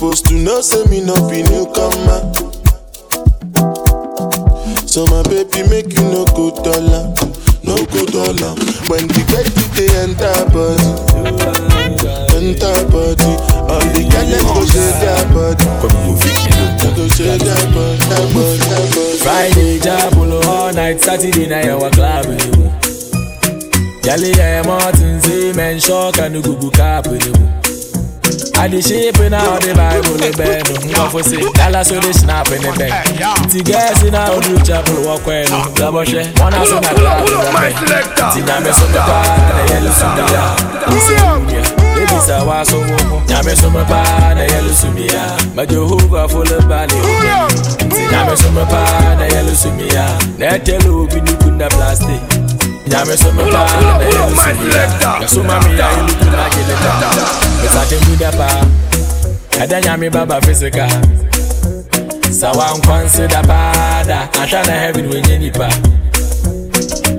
You supposed to know, say me no be newcomer. So my baby make you no go dollar, no go dollar. When the get they enter body, enter body. All the girl them go shake their body, go shake their body, their body, body. Friday, Jabolo, all night, Saturday, night, our club. Eh. Yali, yeah, Martin, say, men, shock, and the Google cap. Eh. I the shape in all the Bible, the bed, no for say, Dalla so they snap in the bed. The guys in our do chapel walk when, double share, one house in a club, Tina me so me pa, na yellow sumia, Usia, baby sa wa so wo, Nyame so me pa, na yellow sumia, Ma Jehovah full of body, Tina me so me pa, na yellow sumia, Na tell obi ni kunda plastic. Nyame so me pa, na yellow sumia, Ya so mami ya ilu kuna geleta. Besa tembu dapa, Kada nyame baba physical. Sawa nkwansi da pada, Asha na heaven wenye nipa.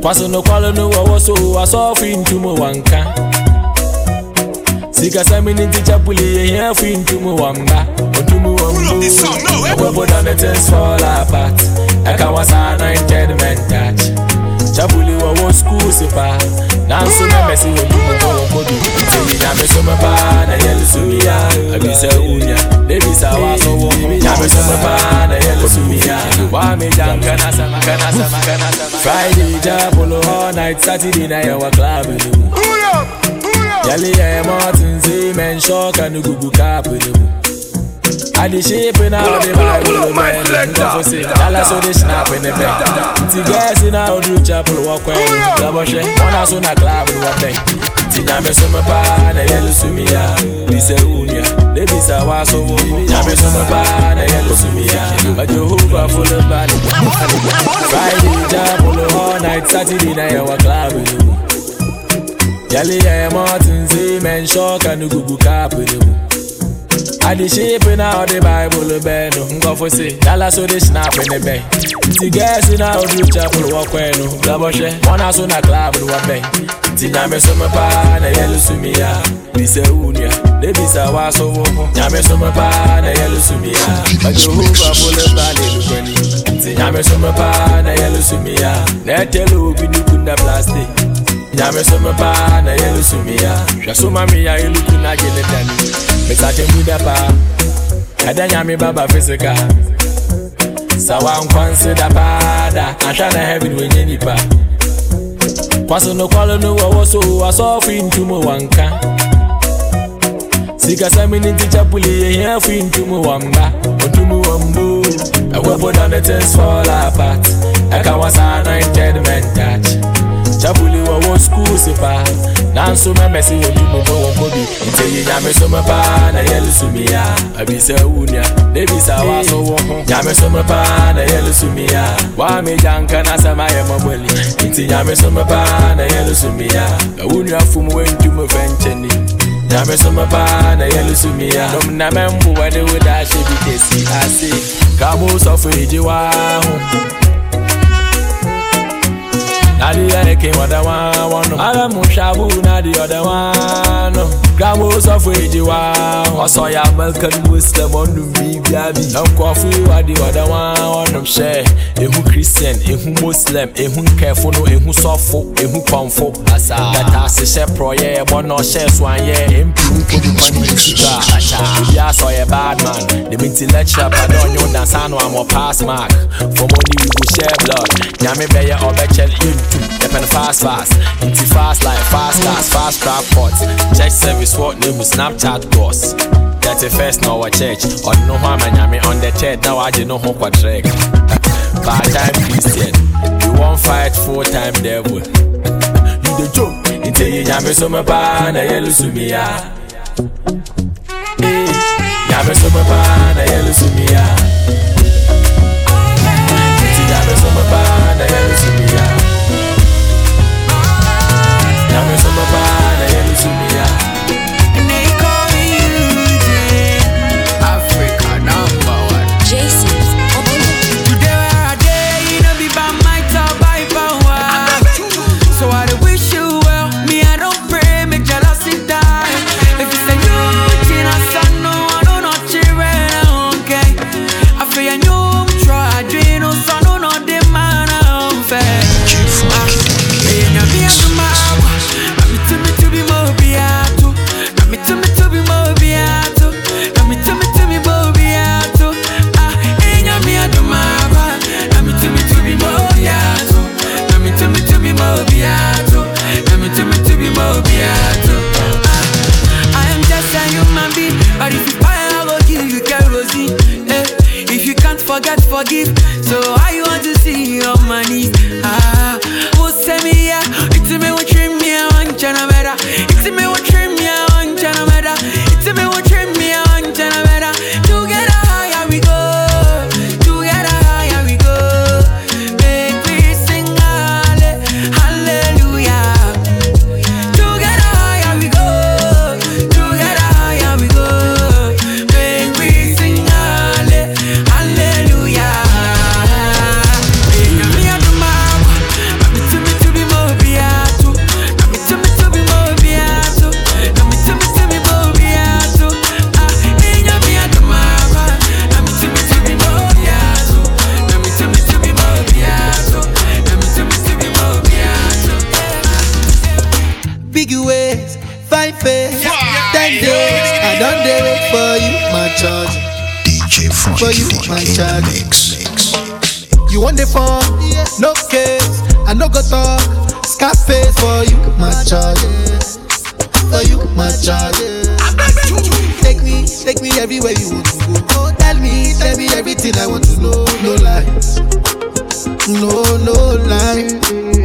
Kwaso no kwalo no wawo so waso fi ntumu wanka. Sika sami ni ticha puli ye here fi ntumu wamba. Ntumu wambu Ewebo done the things fall apart. Eka wasa anointed men touch Chapuli wawo school sipa Nansu na mesi wo dumu kwa wakodu Sini na meso mepa na yelu sumia Abisa unya Debi sa waso wo Na meso mepa na yelu sumia Wa me jam kana sama kana sama kana sama Friday jabolo all night Saturday na yawa club inu Yali ya Martin say men shock and the gugu cap inu I the shape in all the Bible man. Go for say Dalla so they snap in the bed The guys in our do chapel walk when Double share. One house on a club in one bed Tina me so me pa na yelu sumia Bise unya De bisa wa so wo Tina me so me pa na yelu sumia Ma Jehovah full of body. Friday jabolo all night. Saturday na yawa club inu Yali ya Martin say men shock and the gugu cap inu I the shape in all the Bible bed Go for say Dalla so they snap in the bed. The guys in our do chapel walk when Double share One house on a club in one bed. Tina me so me pa na yelu sumia Bise unya De bisa wa so wo Nyame so me pa na yelu sumia But Jehovah full of body lukwani Tina me so me pa na yelu sumia Na telo obi nukunda plastic Nyame so me pa na yelu sumia Hwɛ so ma me ya yelu kuna gele dani. Mesa tembu da pa. Kada nyame baba physical Sawa nkwansi da pada Asha na heaven wenye nipa Kwaso no kwalo no wawo so Wasofi ntumu wanka Sika sami ni ticha puli ye here fi ntumu wamba Ntumu wambu Ewepo done the things fall apart. Eka wasa anointed men touch Chapuli wa wo school sipa Nanso me mesi wo du mo wo ko bi Nte yi nyame so me pa na yelu sumia Abisa unya de bisa wa so wo ho Nyame so me pa na yelu sumia Wa me janka na sama ye maboli Nte nyame so me pa na yelu sumia Awunya fum we ntu mo fencheni Nyame so me pa na yelu sumia Nom na membu wa de wo da she bi kesi ase Kabo so fe ji wa ho Now the came with the one, one. I got Mushabu, now the other one. Gramos of Wajiwa, or saw ya Malcolm Wisdom on the baby. No coffee, what the other one, on them share. A who Christian, a who Muslim, a who careful, a who soft, a who comfort. Asa, that has a share pro, yeah, one or shares one, yeah, improve money. Yeah, saw a bad man. The intellectual, but don't know that know I'm a pass mark. For money, we go share blood. Nyame bɛyɛ ɔbɛkyɛl yɛntu yɛpɛ no fast fast nti fa Fast life, fast cars, fast trap pots. Church service, what name Snapchat boss. 31st no our church. On no harm and yami on the church. Now I didn't know what trick. Part time Christian. You won't fight full time devil. you the joke. Until you yami so me pa na yellow sumia. Yami so me pa na yellow sumia. Ways, fine face, ten days. I don't dare wait for you, my charge. DJ Frank For you, Frank my in the child. mix. mix. You want the phone? No case. I no go talk. Scarface for you, my charge. For you, my charge. Take me, take me everywhere you want to go. Oh, tell me, tell me everything I want to know. No lies. No, no lie.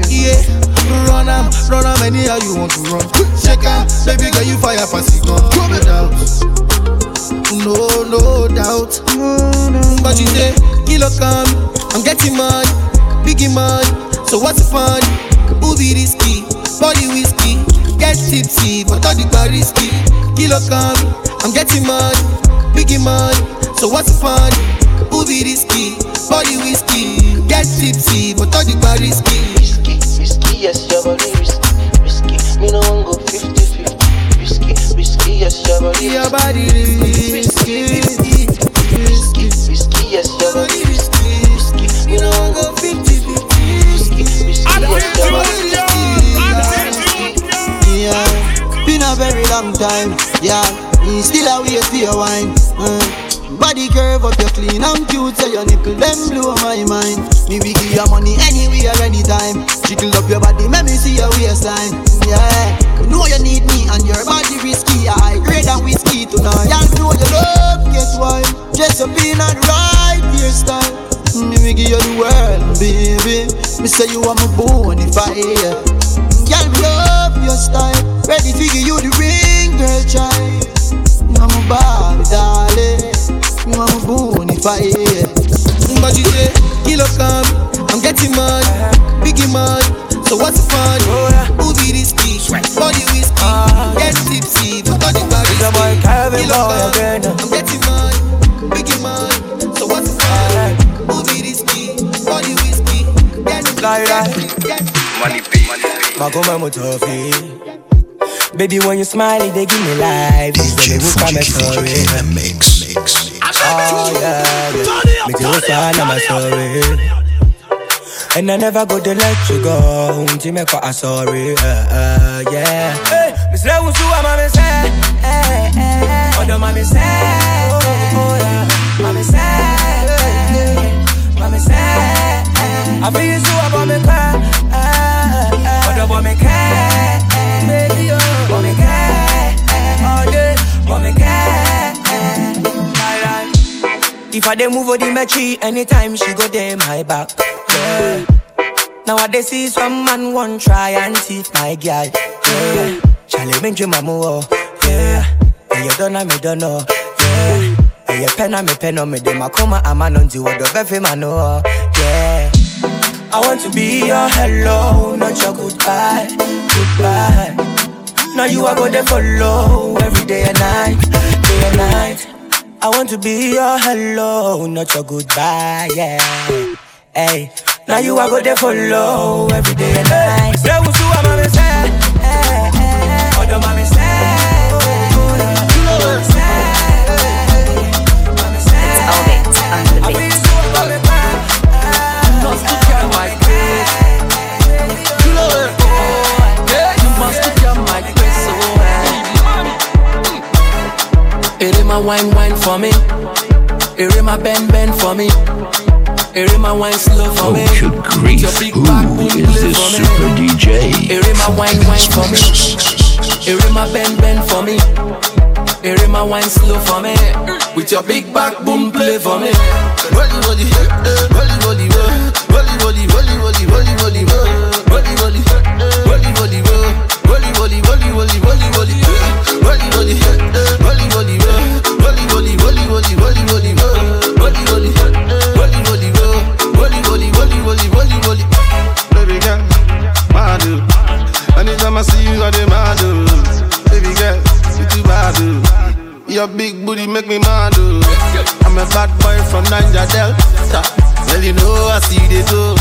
Yeah. Run am, run am anyhow you want to run. Check out, baby girl, you fire pass it gun. No doubt. No, no doubt. But you say, kilo come, um, I'm getting money, biggie money. So what's the fun? Who be risky? Body whiskey, get tipsy, but all the bar risky. Kilo come, um, I'm getting money, biggie money. So what's the fun? Who be risky? Body whiskey, get tipsy, but all the bar risky. Yes, your body risky, risky. Me no one go 50 50. Risky, risky, yes, your body Your risky. body risky, risky, Risky, risky, yes, your body risky, risky. Me no one go 50 50. Risky, risky, yes, your body Yeah, been a very long time. Yeah, me still a for your wine. Uh, body curve up, you clean and cute, so your nipple them blow my mind. Me we give you money anywhere, anytime. Jiggle up your body, make me see your waistline. Yeah, you know you need me and your body risky. I grade and whiskey tonight. Y'all know you love, guess why? Dress up in a right hairstyle. Me we give you the world, baby. Me say you are my bonfire. Me love your style. Ready to give you the ring, girl, child. Barbie, darling. You are my bonfire. But you say, kilo come, I'm getting money, biggie money. So what's the fun? Who be risky? Body whiskey, get tipsy, but all the bar It's a boy Calvin Kilo boy come, again. I'm getting money, biggie money. So what's the fun? Who be risky? Body whiskey, get Lie, lie. get Magoma Mutofi. Baby, when you smile, it they give me life. This DJ is the Frank book I'm Frank sorry. in the mix. mix. Oh, yeah, yeah. Make you find I'm sorry. And I never go to let you go. Um, Jimmy, I'm sorry. Uh, uh, yeah. Hey, Miss Love, who's you? I'm a miss. Hey. Oh, no, mommy said. Oh, yeah. Mommy said. Eh, mommy said. Eh. I feel you, I'm a car. Oh, no, oh, mommy. Oh, yeah. If I dey move on the my tree, anytime she go there, my back. Yeah. Now I dey see some man one try and thief my girl. Yeah. Charlie me mama oh. Yeah. And you don't know me don't know. Yeah. And you pen me pen on me dem a come a man on the word of every man oh. Yeah. I want to be your hello, not your goodbye, goodbye. Now you are go there for low every day and night, day and night. I want to be your hello, not your goodbye, yeah. Hey, now you are go there for low every day and night. You, my wine, wine for me. Ere my bend, bend for me. Ere my wine slow for me. Oh, good grief. Who is this super DJ? Ere my wine, wine for me. Ere my bend, bend for me. Ere my wine slow for me. With your big back boom, play for me. Rolly, rolly, rolly, rolly, rolly, rolly, rolly, rolly, rolly, rolly, rolly. see you got the mad, oh. Baby girl, you too bad, ooh. Your big booty make me mad, ooh. I'm a bad boy from Niger Delta. Well, you know I see the door.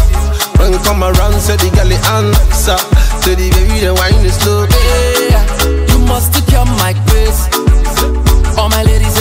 When you come around, say the girl answer. Say the baby, the wine is slow. Hey, you must take your mic, please. All my ladies,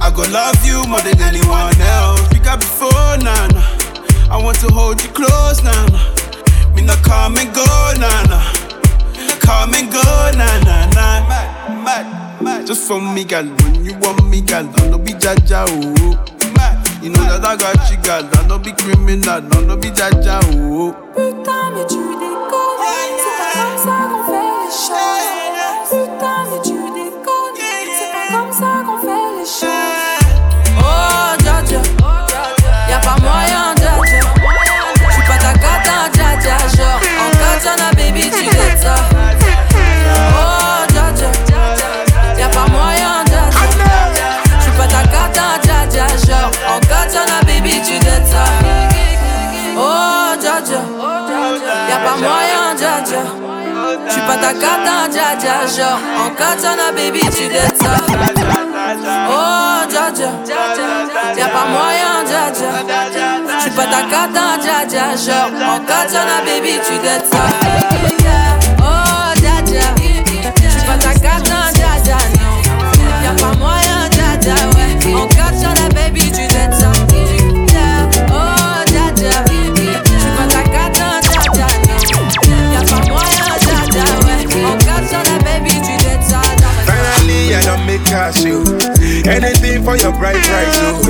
I go love you more than anyone else. We got before, nana. I want to hold you close, nana. Me not come and go, nana. Come and go, nana nana. Mad, mad, mad. Just for me, girl. When you want me, girl, I no be jaja, oh. You know that I got you, girl. I no be criminal, I no be jaja, oh. Every time you ta cata, dja dja, genre En katana, baby, tu dettes ça. Oh, dja dja Y'a pas moyen, dja dja J'suis pas ta cata, dja dja, genre En katana, baby, tu dettes ça don't make. Anything for your bright price, yo.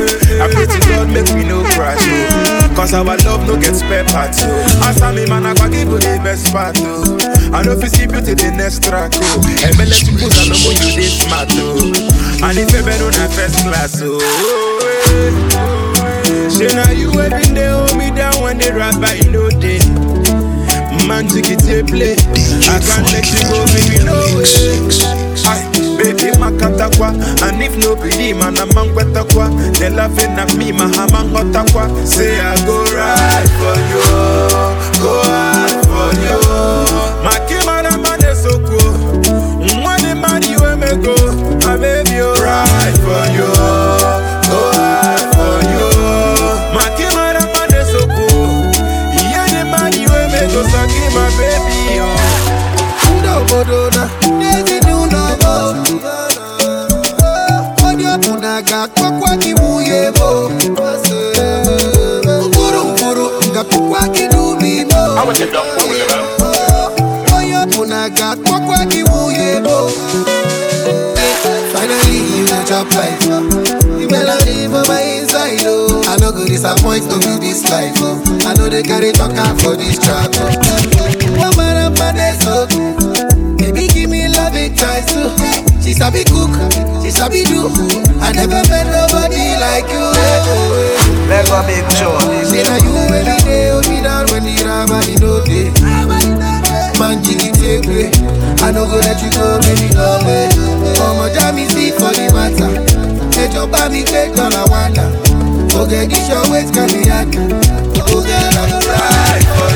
I pray to God, make me no crash, oh. yo. Cause our love no get spare parts, yo. As I'm a man, I go give you the best part, yo. I know if you see you to the next track, yo. And me let you put on the more you this smart, yo. And if you better on a first class, yo. Say now you every day hold me down when they rap, but you know they. Man, take it to play. I can't let you go, baby, no way. Baby, makatakwa. And if no believe, man, I'm on kwa. They laughing at me, my hamang hotakwa. Say I go right for you, go hard for you. Makimana man is so cool. Money, money, you me go. My baby, you right for you, go hard for you. Makimana man is so cool. Yeah, the money, you me go. My baby, oh. Bodona, Daisy do no more. Odia punaga kwa kwa kibuye bo. Bo. Finally you got your life. The melody for my inside oh. I no go disappoint to be this life oh. I know they carry talker for this track oh. One man and they so love too. She sabi cook, she sabi do. I never met nobody like you. Eh, eh. Let go big show. Say now you every day, hold me down when the rabbi no day. Man, jiggy take way. I no go let you go, baby, go away. Ọmọ já mi sí for the matter. Ẹjọ́ bá mi gbé kan la wàdà. Oge kí ṣọ wait can be yàtọ̀. Oge la go ride for you,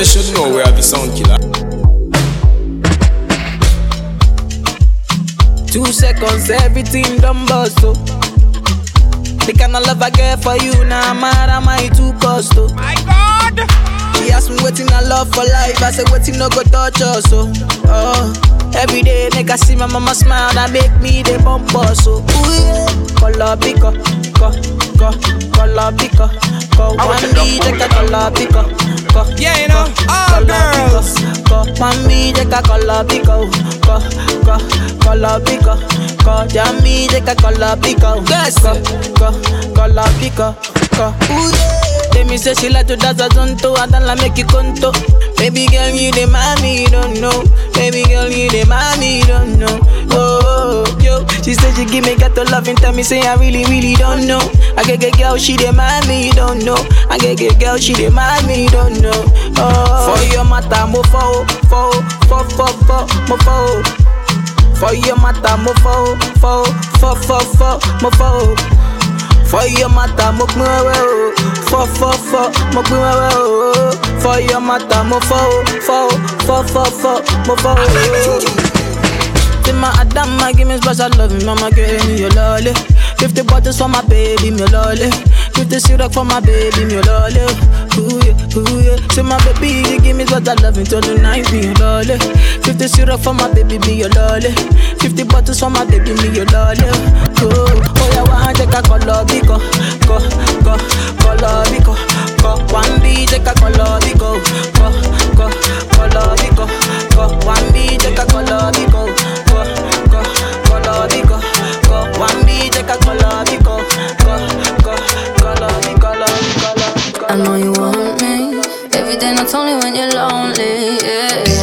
they should know we are the sound killer. Two seconds, everything done bust, oh. The kind of love I get for you, now nah, mad am I too cost, oh. My God! He asked me waiting I love for life, I said waiting no go touch us, oh. oh. Every day, make I see my mama smile, that make me the bump us, oh. Ooh, yeah. Color picker, co, co, color picker, co. One me take a color picker, co. Yeah, you know, all girls. Co, one me take a color picker, co, co, color picker, co. Yeah, me take a color picker, yes, co, co, color picker, co. Ooh, yeah. Tell me say she like to dance a zonto, I don't like make you conto. Baby girl, you the mommy, don't know. Baby girl, you the mommy, don't know. Oh, yo, she said she give me ghetto love and tell me say I really, really don't know. I get get girl, she the mommy, don't know. I get get girl, she the mommy, don't know. Oh, for your matter, mo fo, fo, fo, fo, fo, mo fo. For your matter, mo fo, fo, fo, fo, fo, mo fo. For your matter, mo pin wewe o. Fọ fọ fọ, mo pin wewe o. For your matter, mo fọ o. Fọ o, fọ fọ fọ, mo fọ o. My Adama, give me special love, mama give me your lolly. Fifty bottles for my baby, me lolly. Fifty syrup for my baby, me lolly. Ooh yeah, ooh yeah. Say my baby, you give me special love until the night, me your lolly. Fifty syrup for my baby, me your lolly. Fifty bottles for my baby, me your lolly. Ooh, oh yeah, one take a color biko, go, go, color biko, go. One B take a color biko, go, go, color biko, go. One B take a color biko, go, go, color biko, go. One B take a color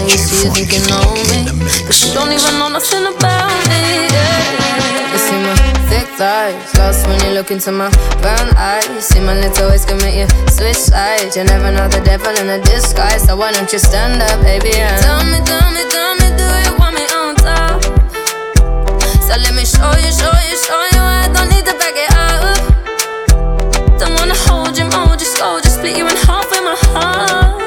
Yeah, you see you thinking on me. But you don't even know nothing about me. Yeah, you see my eyes. Lost when you look into my brown eyes. See my little ways make you switch sides. You never know the devil in a disguise. So why don't you stand up, baby? And tell me, tell me, tell me, do you want me on top? So let me show you, show you, show you. I don't need to back it up. Don't wanna hold you, mold you, slow, just split you in half with my heart.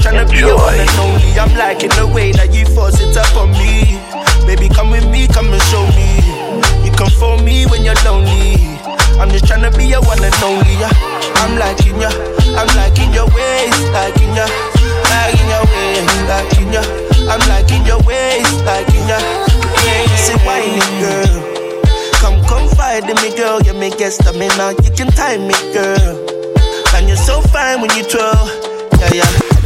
to be your one and only. I'm liking the way that you force it up on me. Baby, come with me, come and show me. You come for me when you're lonely. I'm just trying to be your one and only. Yeah. I'm liking ya, I'm liking your ways, liking ya, liking your ways, liking ya. I'm liking your ways, liking ya. Yeah, say whining girl. Come confide in me, girl. You make get stamina. You can time me, girl. And you're so fine when you twirl. Yeah, yeah.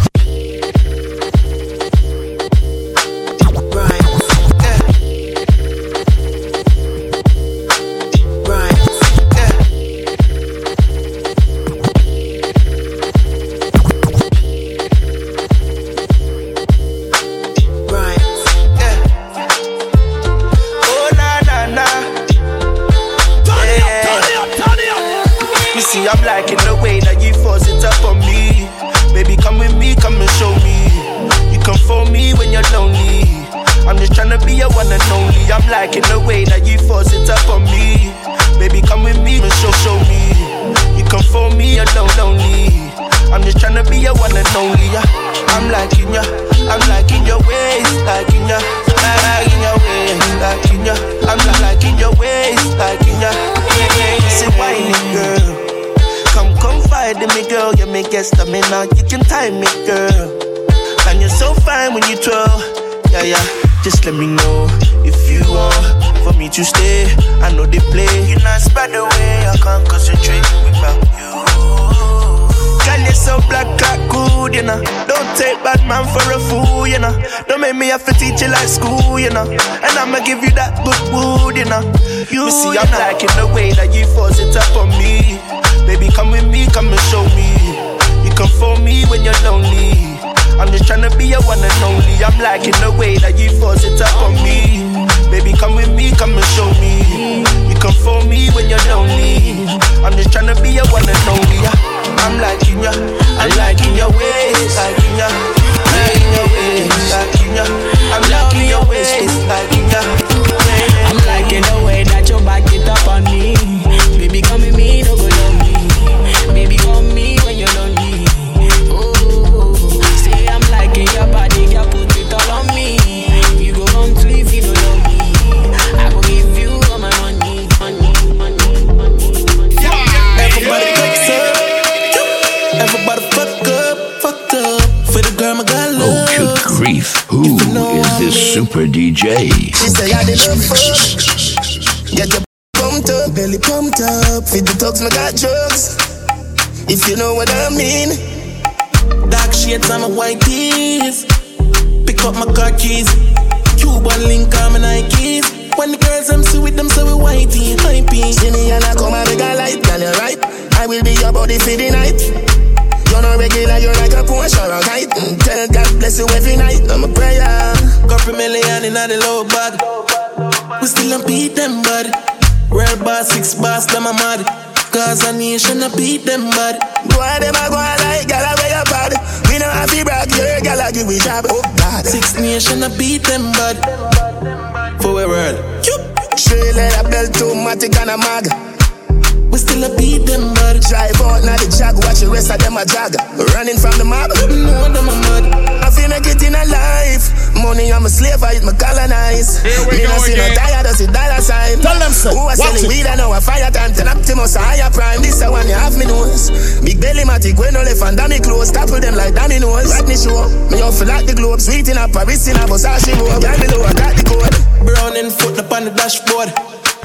You see, I'm liking the way that you force it up this super DJ? She say I did love fuck. Get your pumped up, belly pumped up. Feed the dogs, my got drugs. If you know what I mean. Dark shades on my white tees. Pick up my car keys. Cuban link on my Nikes. When the girls I'm see with them, so we whitey, hypey. See me and I come and make a light, girl, you're right. I will be your body for the night. You're not regular, you're like a Porsche or a kite. Mm, tell God bless you every night. I'm a prayer. Couple million in the low bag. We still don't beat them, bud. Real boss, six boss, them a mad. Cause a nation a beat them bad. Boy, them a go like gal a wear your bad. We know have to brag, your gal a give we job. Oh God. Six nation a beat them bad. For a world. Straight leather belt, automatic and a mag. We still a beat them bad. Drive out now the jag, watch the rest of them a jog. Running from the mob. No them a mad. I feel make it in a life. Money, I'm a slave, I eat my colonize. Here we Me go no see no again. tired, I see dollar sign. Tell them so. Who a Watch selling it. weed, I know a fire time. Ten Optimus, a higher prime. This a one you have me nose. Big belly, matic, when no left and dummy clothes. Topple them like dummy nose. Rodney show. Me off like the globe. Sweet in a Paris, in a Versace robe. Girl below, I got the code. Brown and foot up on the dashboard.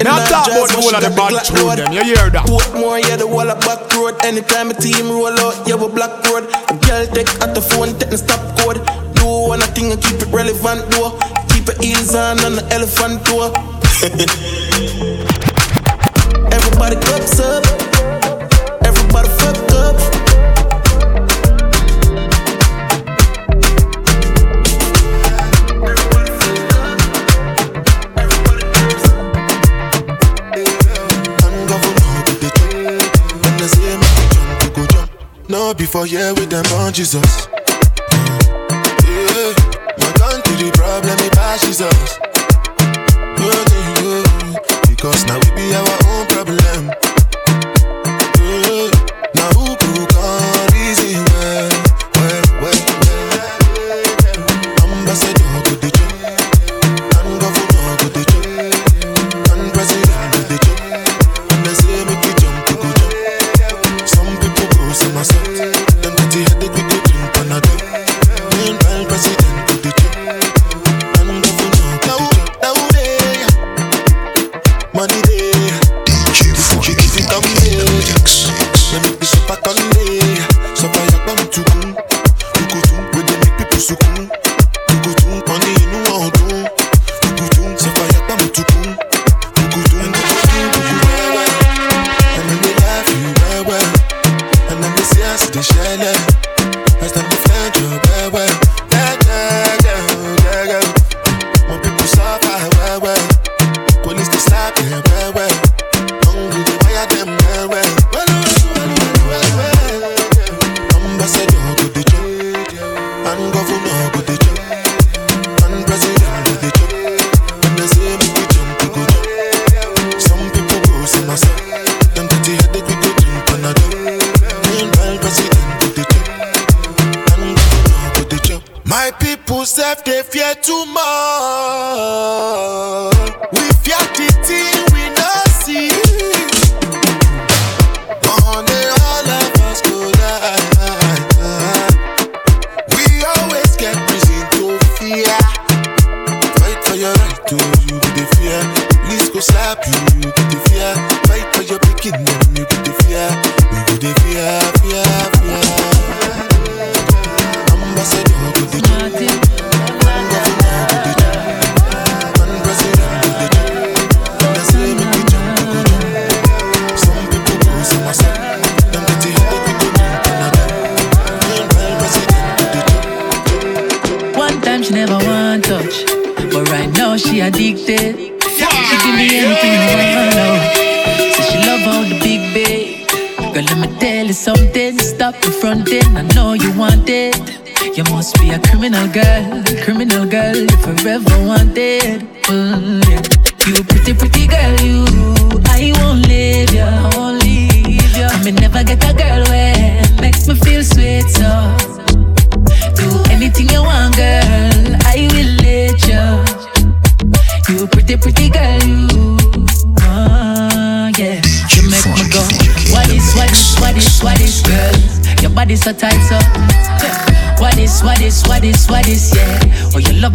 Now talk about the whole of the bad tune them, you hear that? Put more, yeah, the wall of back road. Anytime a team roll out, yeah, we black road. A girl take at the phone, take the stop code. Do one thing and keep it relevant, though. Keep your heels on on the elephant tour. Everybody cups up. Everybody fucked up. No, before yeah with them on Jesus. Yeah, my country the problem it passes us. Because now we be our own problem.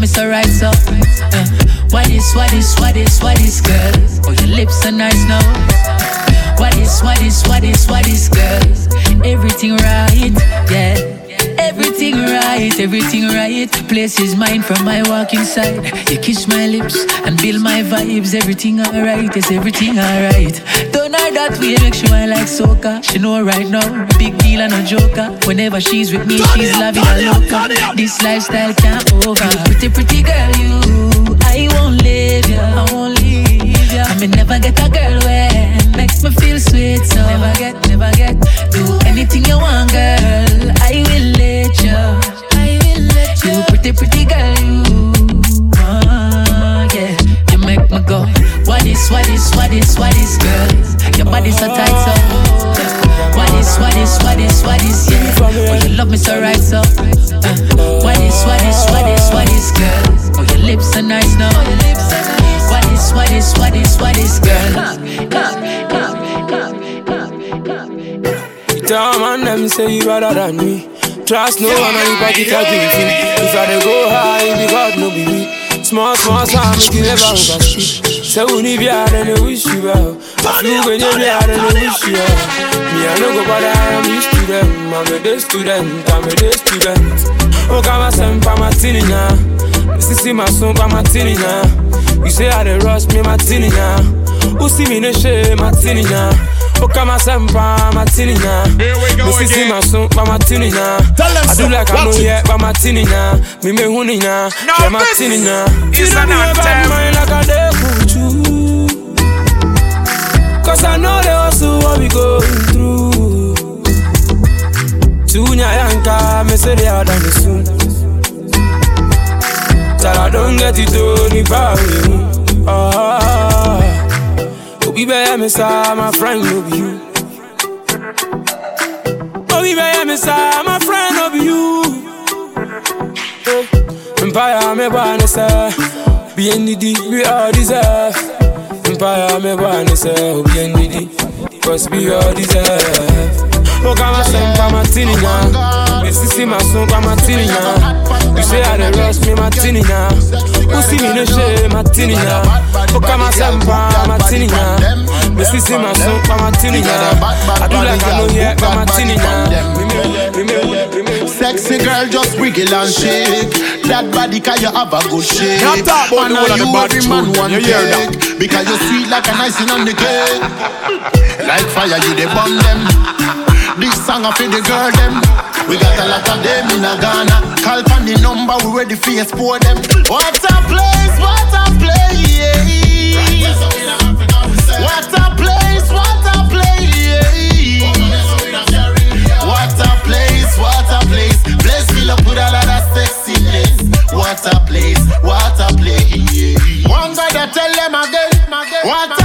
Me so right, right. Place is mine from my walk inside. You kiss my lips and build my vibes. Everything alright, yes, everything alright. Don't know that way, make sure I like soca. She know right now, big deal and a joker. Whenever she's with me, she's loving a loca. This lifestyle can't over. Pretty, pretty girl, you. I won't leave you, I won't leave you. I may never get a girl when makes me feel sweet. So never get, never get. Do anything you want, girl. I will You pretty, girl, you. Ah, yeah. You make me go. What is, what is, what is, what is, girl? Your body so tight, so. What is, what is, what is, what is, yeah. Oh, you love me so right, so. Uh, what is, what is, what is, what is, girl? Oh, your lips are nice, no. Your lips are nice. What is, what is, what is, what is, girl? Come, come, come, come, come, come. Tell man them say you better than me. Trust no one and you pocket a grieving. If I go high, because no be me. Small, small sound, make you never overspeed. Say we need be hard and they wish you well. I when you be hard and they wish you well. Me, I no go bother, I'm used to them. I'm a day student, I'm a day student. Oh, come on, send pa martini now. Sissy, my son, pa martini now. You say I dey rush me, martini now. Who see me, no shame, martini now. Oh, come on, send pa martini now. Here we go Me again. my son, pa. Tell them I do like I know yet, but martini now. Me me huni now. Now Yeah, this martini now. is You an know me about anthem. like a day kuchu. Cause I know the hustle what we going through. Tunya yanka, me say they are done soon. Till I don't get it done, if I win. Ah, Be me say my friend no be you. Obi be me say my friend no be you. Eh, Empire me say, be in the we all deserve. Empire me wanna say, be in the cause we all deserve. Oh, come on, send pa martini now. Me sissy my son pa martini now. You say I dey rush me martini now. Who see me no shame martini now. Oh, come on, send pa martini now. Me sissy my son pa martini now. I do like I know yet pa martini now. Sexy girl, just wiggle and shake. That body, can you have a good shape? Now talk about the And one of the you every man tune, want you hear that? cake. Because you're sweet like an icing on the cake. Like fire, you the bomb them. This song I of the girl them. We got a lot of them in a Ghana. Call on the number, we ready for export them. What a place, what a place. What a place, what a place. What a place, what a place. Place fill up with a lot of sexiness. What a place, what a place. One guy that tell them again. What a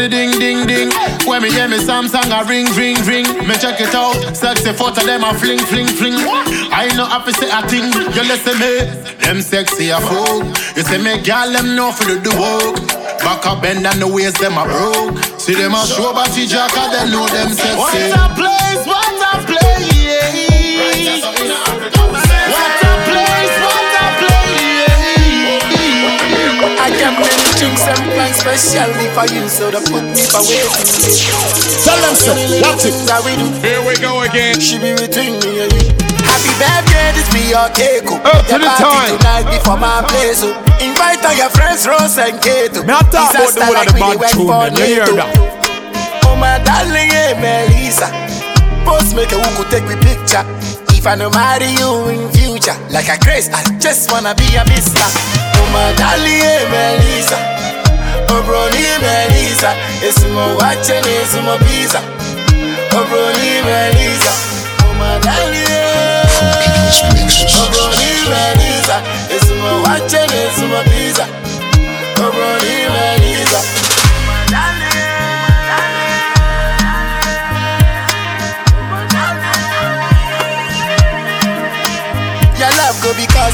Skibidi ding ding ding. When me hear me Samsung a ring ring ring. Me check it out. Sexy photo them a fling fling fling. I know have to say a thing. You listen me. Them sexy a fool. You say me girl them know for do the work. Back up bend and the waist them a broke. See them a show body jack and they know them sexy. What a place, what a place. Make drinks and plans specially for you, so they put me for waiting. Tell them so. Watch it. That we do. Here we go again. She be between me and you. Happy birthday, this be your cake. oh. oh to the party time. Tonight before my place. oh. Invite all your friends, Rose and Kate. oh. Me a talk about the Disaster one of the we bad tune, for. You hear oh. that? Oh my darling, hey Melissa. Post make a who could take me picture. If I no marry you in future, like a grace, I just wanna be a mister. Oh my darling, hey Melissa. Brony Melissa. It's my watching, it's my pizza. Oh brony Melissa. Oh brony It's my watching, it's my pizza. Oh brony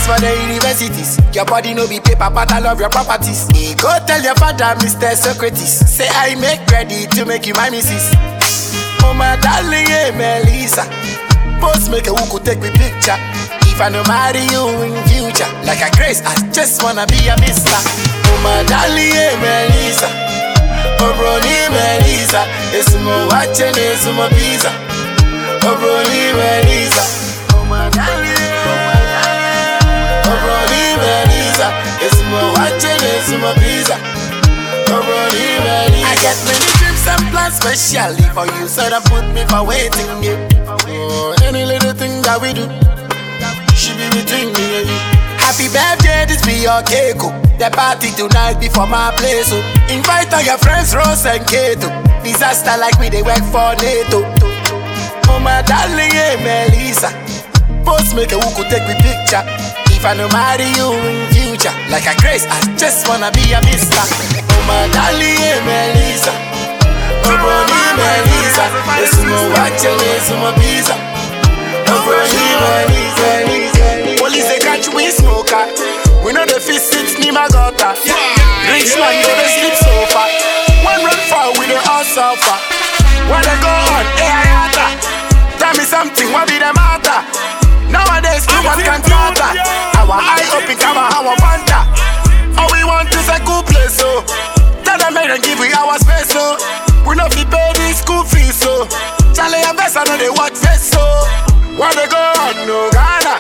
for the universities. Your body no be paper, but I love your properties. Go tell your father, Mr. Socrates. Say I make ready to make you my missus. Oh my darling, hey Melissa. Post make a who could take me picture. If I no marry you in future, like a grace, I just wanna be a mister. Oh my darling, hey Melissa. Oh brony Melissa. It's my watching, it's my pizza. Oh brony Melissa. Oh my darling. Oh, brony Melissa, it's sumo pizza. I get many trips and plans specially for you, so don't put me for waiting. Yeah. Oh, any little thing that we do, she be between me and you. Happy birthday, this be your cake. oh. The party tonight be for my place. Oh. Invite all your friends, Rose and Kato. Disaster like we they work for NATO. Oh my darling, hey Melissa. Post make a who could take me picture. If I no marry you future, like a grace, I just wanna be a mister. Oh my darling, Melissa. Oh Bonnie Melissa. No watch and it's no pizza. Oh Bonnie Melissa. Police they catch we smoker. We know the fist sits near my gutter. Rich man go to sleep sofa. One run far with the all suffer. When they go on, hey, I Tell me something, what be the matter? Nowadays, too much can matter. Our eye up in camera, our fanta. All we want is a cool place, so. Tell them, them give we our space, so. We not be pay the school fees, so. Charlie and I know they watch face, so. Where they go on, no Ghana.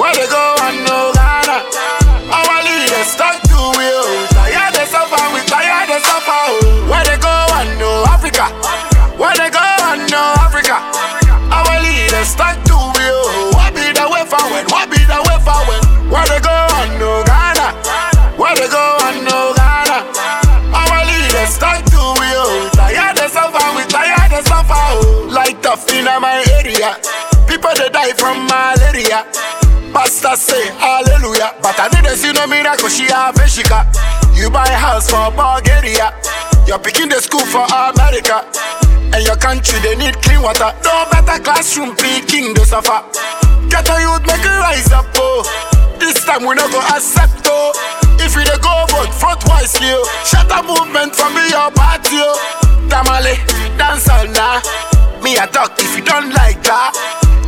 Where they go on, no Ghana. Our leaders stuck to will. Tired they suffer, we tired they suffer. oh. Where they go on, no Africa. Where they go on, no Africa. Our leaders stuck to will. What be the way forward? What be the way People they die from malaria. Pastor say hallelujah, but I didn't see no miracle. She have shika. You buy house for Bulgaria. You're picking the school for America. And your country they need clean water. No better classroom picking the suffer. Get a youth make it rise up, oh. This time we not go accept, oh. If we dey go vote, vote wisely, oh. Shut a movement from me your party, oh. Tamale, dance all now. Me a talk if you don't like that.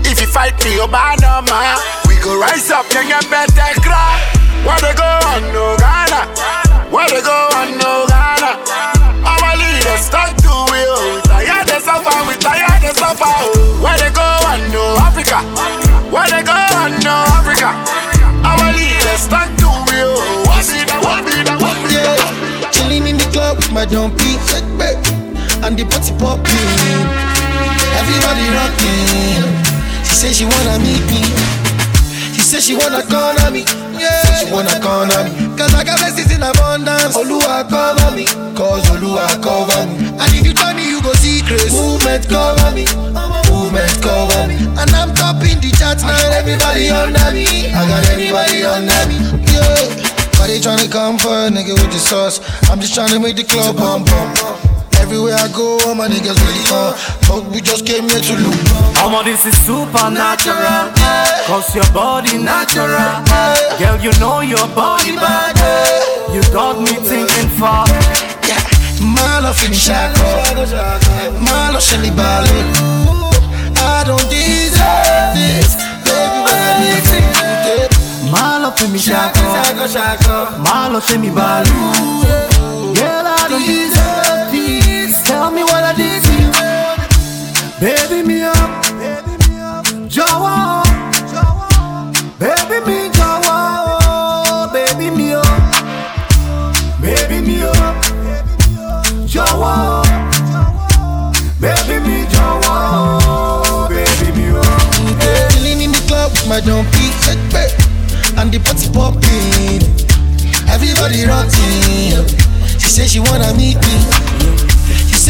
If you fight me, oh, Obama, oh, man. We go rise up, young and better cry. Where they go on, no Ghana. Where they go on, no Ghana. Our leaders stuck to will. Tired they suffer, we tired they suffer. oh. Where they go on, no Africa. Where they go on, no Africa. Our leaders stuck to will. What be the, what be the, what be the? Yeah, chilling in the club with my jumpy and the party popping. Everybody rocking. She say she wanna meet me. She say she wanna corner me. Yeah, she wanna corner me. Cause I got blessings in abundance. Oluwa cover me. Cause Oluwa cover me. And if you tell me you go see grace, movement cover me. Movement cover me. And I'm topping the charts now. Everybody under me. I got everybody under me. Yeah. Why they tryna come for a nigga with the sauce? I'm just tryna make the club bump bump. Everywhere I go, all my niggas really uh, on. But we just came here to loot. Omo, this is supernatural. Cause your body natural. Girl, you know your body bad. You got me thinking far. Malo fini shako Malo sheli balo I don't deserve this Baby, when I need you Malo shako Malo fi mi balu Girl, I don't deserve Tell me what I did you Baby, me up. Jawa. Baby, me Jawa. Baby, me up. Baby, me up. Jawa. Baby, me Jawa. Baby, me up. Chilling in the club with my jumpy And the party popping. Everybody rocking. She say she wanna meet me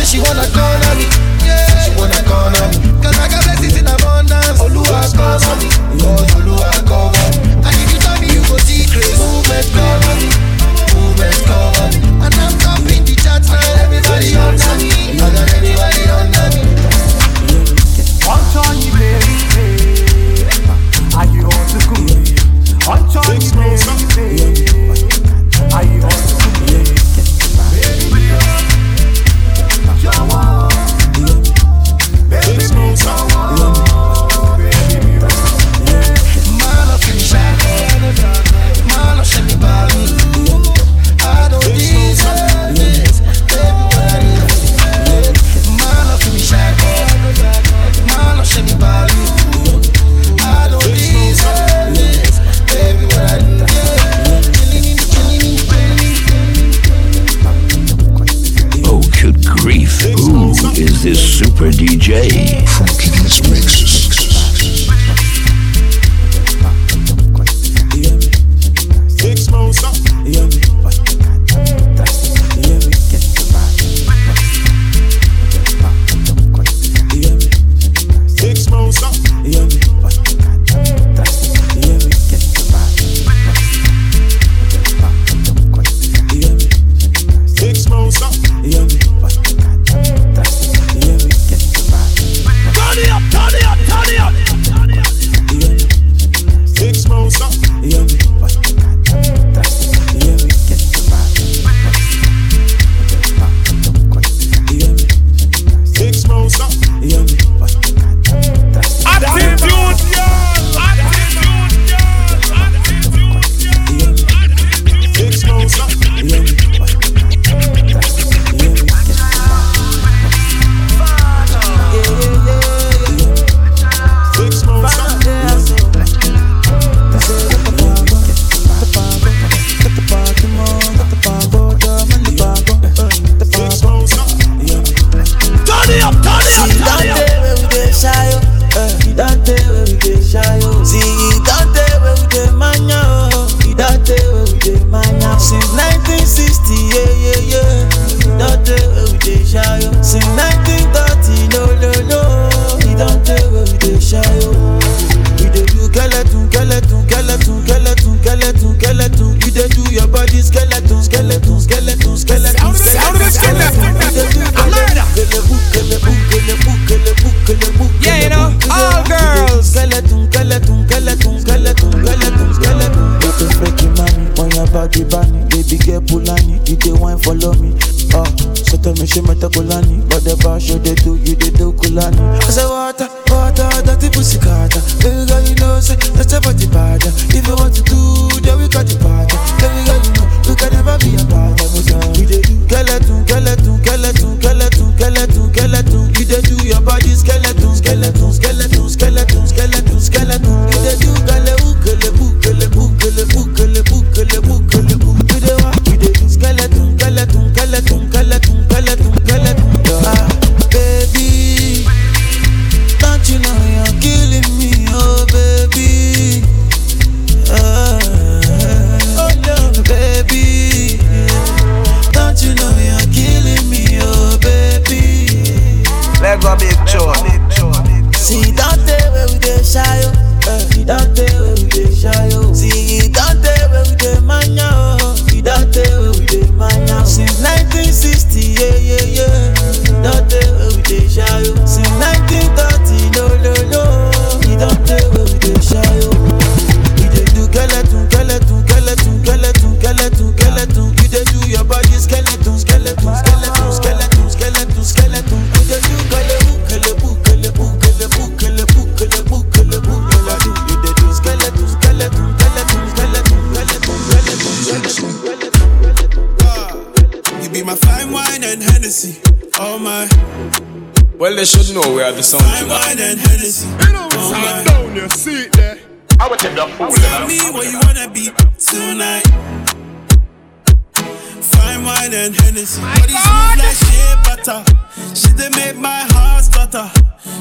say she wanna corner me. Yeah, she wanna corner me. Cause I got blessings in abundance. Oluwa cover me. Cause Oluwa cover me. And if you tell me you go see grace. Movement cover me. Movement cover me. And I'm topping the charts now Everybody under me. I got everybody under me. Onchoni baby, are you on the good? Onchoni baby,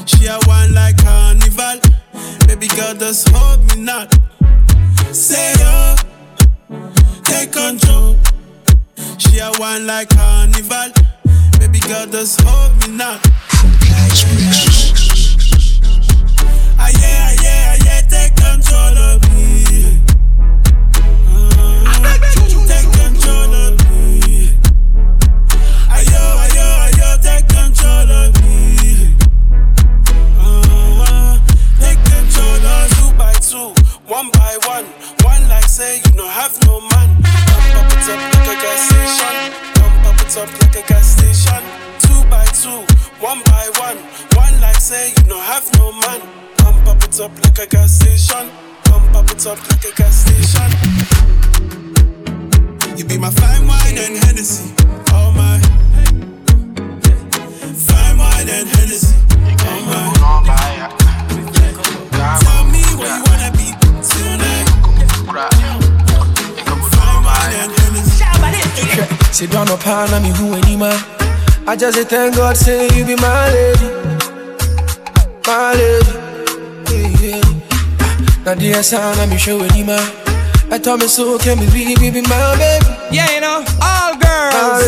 She a one like carnival. Baby girl, just hold me now. Say oh, take control. She a one like carnival. Baby girl, just hold me now. Ah yeah. one by one. One like say you no have no man. Pump up it up like a gas station. Pump up it up like a gas station. You be my fine wine and Hennessy, oh my. Fine wine and Hennessy, oh my. Tell me where you wanna be tonight. Fine wine and Hennessy. Sit down, no pan, I'm you who anymore. I just say thank God, say you be my lady, my lady. Yeah, yeah. Now the sound I'm showing you my. I told me so can be be be be my baby. Yeah, you know, all girls.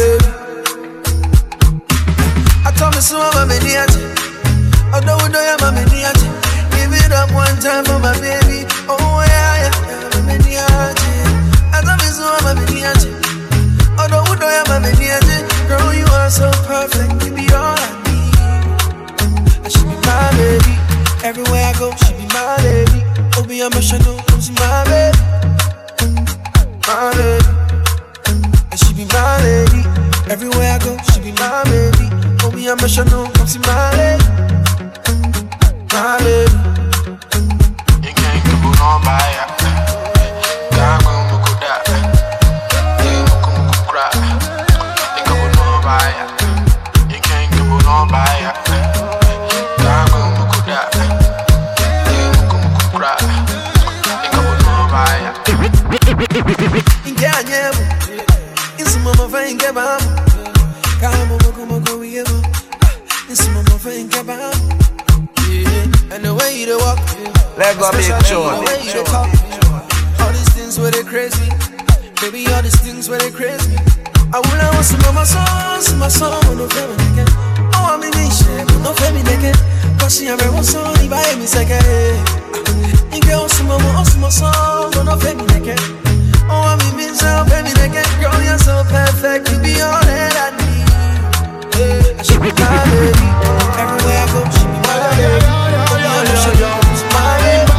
I told me so I'm a maniac. Although we know I'm a maniac. Give it up one time for my baby. Oh yeah, yeah, I'm a maniac. I told me so I'm a maniac. Although we know I'm a maniac. Girl, you so perfect. You be all I need. And she be my baby. Everywhere I go, she be my baby. Oh, be emotional, she my baby. My baby. And she be my lady. Everywhere I go, she be my baby. Oh, be emotional, come see my lady. My lady. Inge anyemo. Insu mama fa inge bamu. Kama moko moko wiemo. Insu mama bamu. And the way you walk. Let go, big especially Joe, the way big you dey Joe. talk. All these things where they crazy. Baby, all these things where they crazy. I will I want some mama song, some my song, no neke. Oh, I'm in this shit, no femi neke. Cause she have one song, if I me second. Inge mo osuma song, no femi neke. Oh, I'm this so femi neke. Girl, you're so perfect, you be all that I need. Yeah, and she be my baby. Everywhere I go, she be my baby. Oh, yeah, yeah, she be my baby.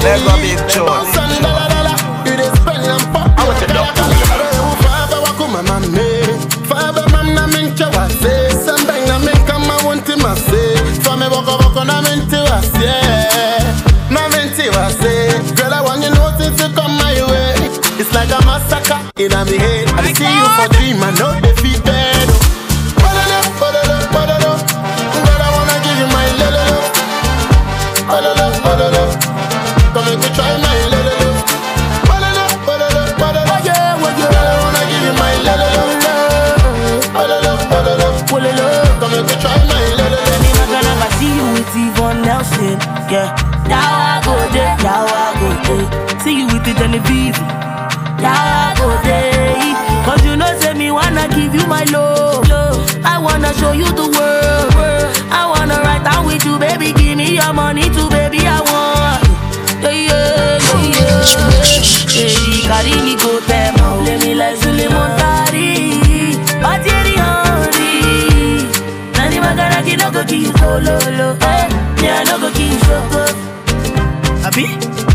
Tell them like a massacre in my head I see you for dream I know dead Badalo, badalo, I wanna give you my lelelo. Badalo, badalo. Come try my. Badalo, badalo, badalo. Girl, I wanna give you my lelelo. Badalo, badalo. Come make me try my lelelo. Anytime I see you with Yvonne Nelson, yeah. Now I go there, now I go there. See you with the Genevieve, now I go there. Cause you know, say me wanna give you my love. I wanna show you the world. I wanna ride down with you, baby. Give me your money too, baby. I want. Yeah, yeah, yeah, yeah. Baby, carry me go them. Let me like Suleiman Tari. Batieri honey. Nani magana ki no go kill you solo, lo. Eh, me I no go kill you solo. Abi?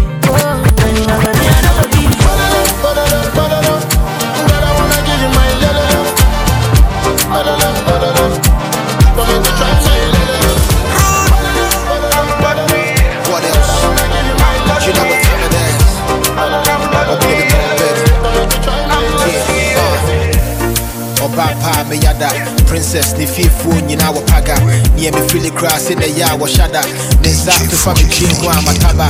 Yada princess ne fiefuo nyinaa wɔ paga neɛ mefili koraa sɛ na ɛyɛ a wɔhyada ne nsa fefa me tiri ho a mataba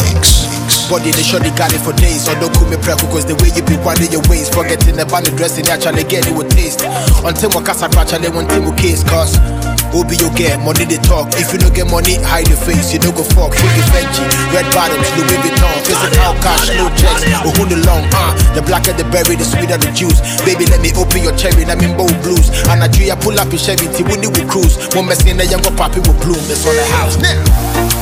Body they they got it for days. Although cool me prep cause the way you be winding your waist. Forgetting about the dressing, actually get it with taste. Until my casa actually one thing with case cause Obi you get money they talk. If you don't get money, hide your face. You don't go fuck. It Fenty, red bottoms, Louis Vuitton, physical cash, no checks. Oh who the long, uh, the blacker the berry, the sweeter the juice. Baby, let me open your cherry, let me bow blues. And I pull up your Chevy, Tiwini will cruise. One messy in the younger poppy will bloom. It's on the house now.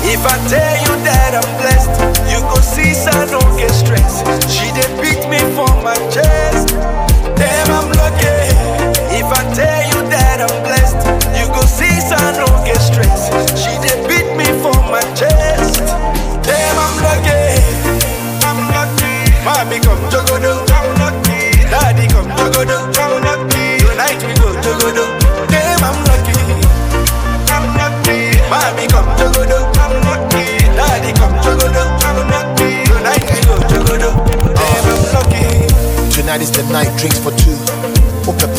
If I tell you that I'm blessed, you go see so don't get stressed. She did beat me for my chest. Damn, I'm lucky. If I tell you that I'm blessed, you I don't get stressed. She beat me for my chest. Damn, I'm lucky. I'm lucky. Come I'm lucky. Come I'm lucky. Tonight we go. Damn, I'm lucky. I'm lucky. Come I'm lucky. Come I'm lucky. Tonight we go. Damn, I'm lucky. Tonight is the night, drinks for two.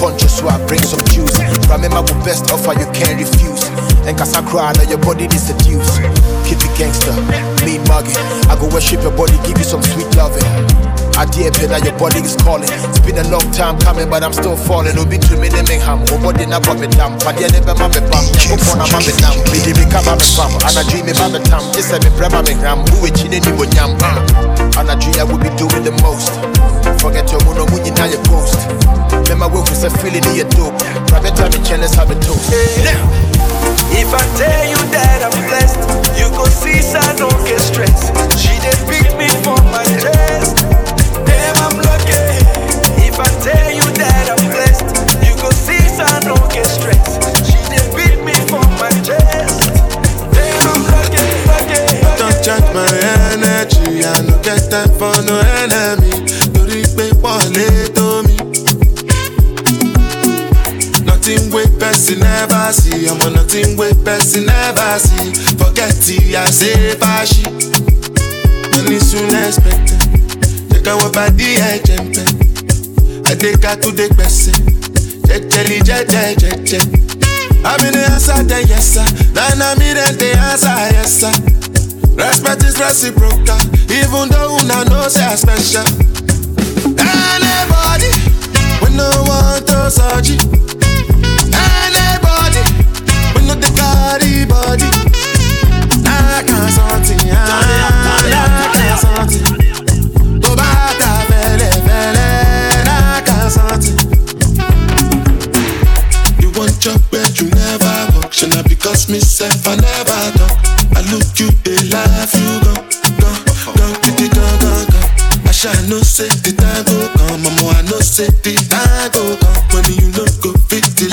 Punch so I bring some juice. Remember the best offer you can't refuse. And cause I cry, now your body is seduced. Keep it gangster, mean mugging. I go worship your body, give you some sweet loving. I pay that your body is calling. It's been a long time coming, but I'm still falling. Obi to me, name ham. Oh, body na down. But yeah, never mammy bam. Never phone a mammy. Me, they become mammy fam. And I dream me mammy tam. Just say me pre mammy ram. Who it chin any one yam. Uh. And I dream I will be doing the most. Forget your mono when you now your post. Remember, we was a feeling in your dope. Private time in channels have a toast. If I tell you that I'm blessed, you go see so I don't get stressed. She did beat me for my chest. Damn, I'm lucky. If I tell you that I'm blessed, you go see so I don't get stressed. She did beat me for my chest. Damn, I'm lucky, lucky. Don't judge my energy, I no get time for no enemy. Wey person never see, ọmọ nothing wey person never see. Forget it, I say fàṣì. Money soon expected. Jẹ́ káwọn bá dí ẹ̀jẹ̀ ń pẹ́. Adéka tó dé gbẹ̀sẹ̀. Jẹ́jẹ́lì jẹ́jẹ́ jẹ́jẹ́. Àmì ni answer then yes sir. Nana mi then dey answer yes sir. Respect is reciprocal, even though una know say I special. Anybody, we no want to surgery. No dey carry body. I can't something, I can't fẹ́lẹ́, I can't something. You want you never na because me sef I never talk. I look you, dey laugh you go, go, go, kitty go, go, go. I shall know say the time go come, mama I know say the time go come. When you no go fit the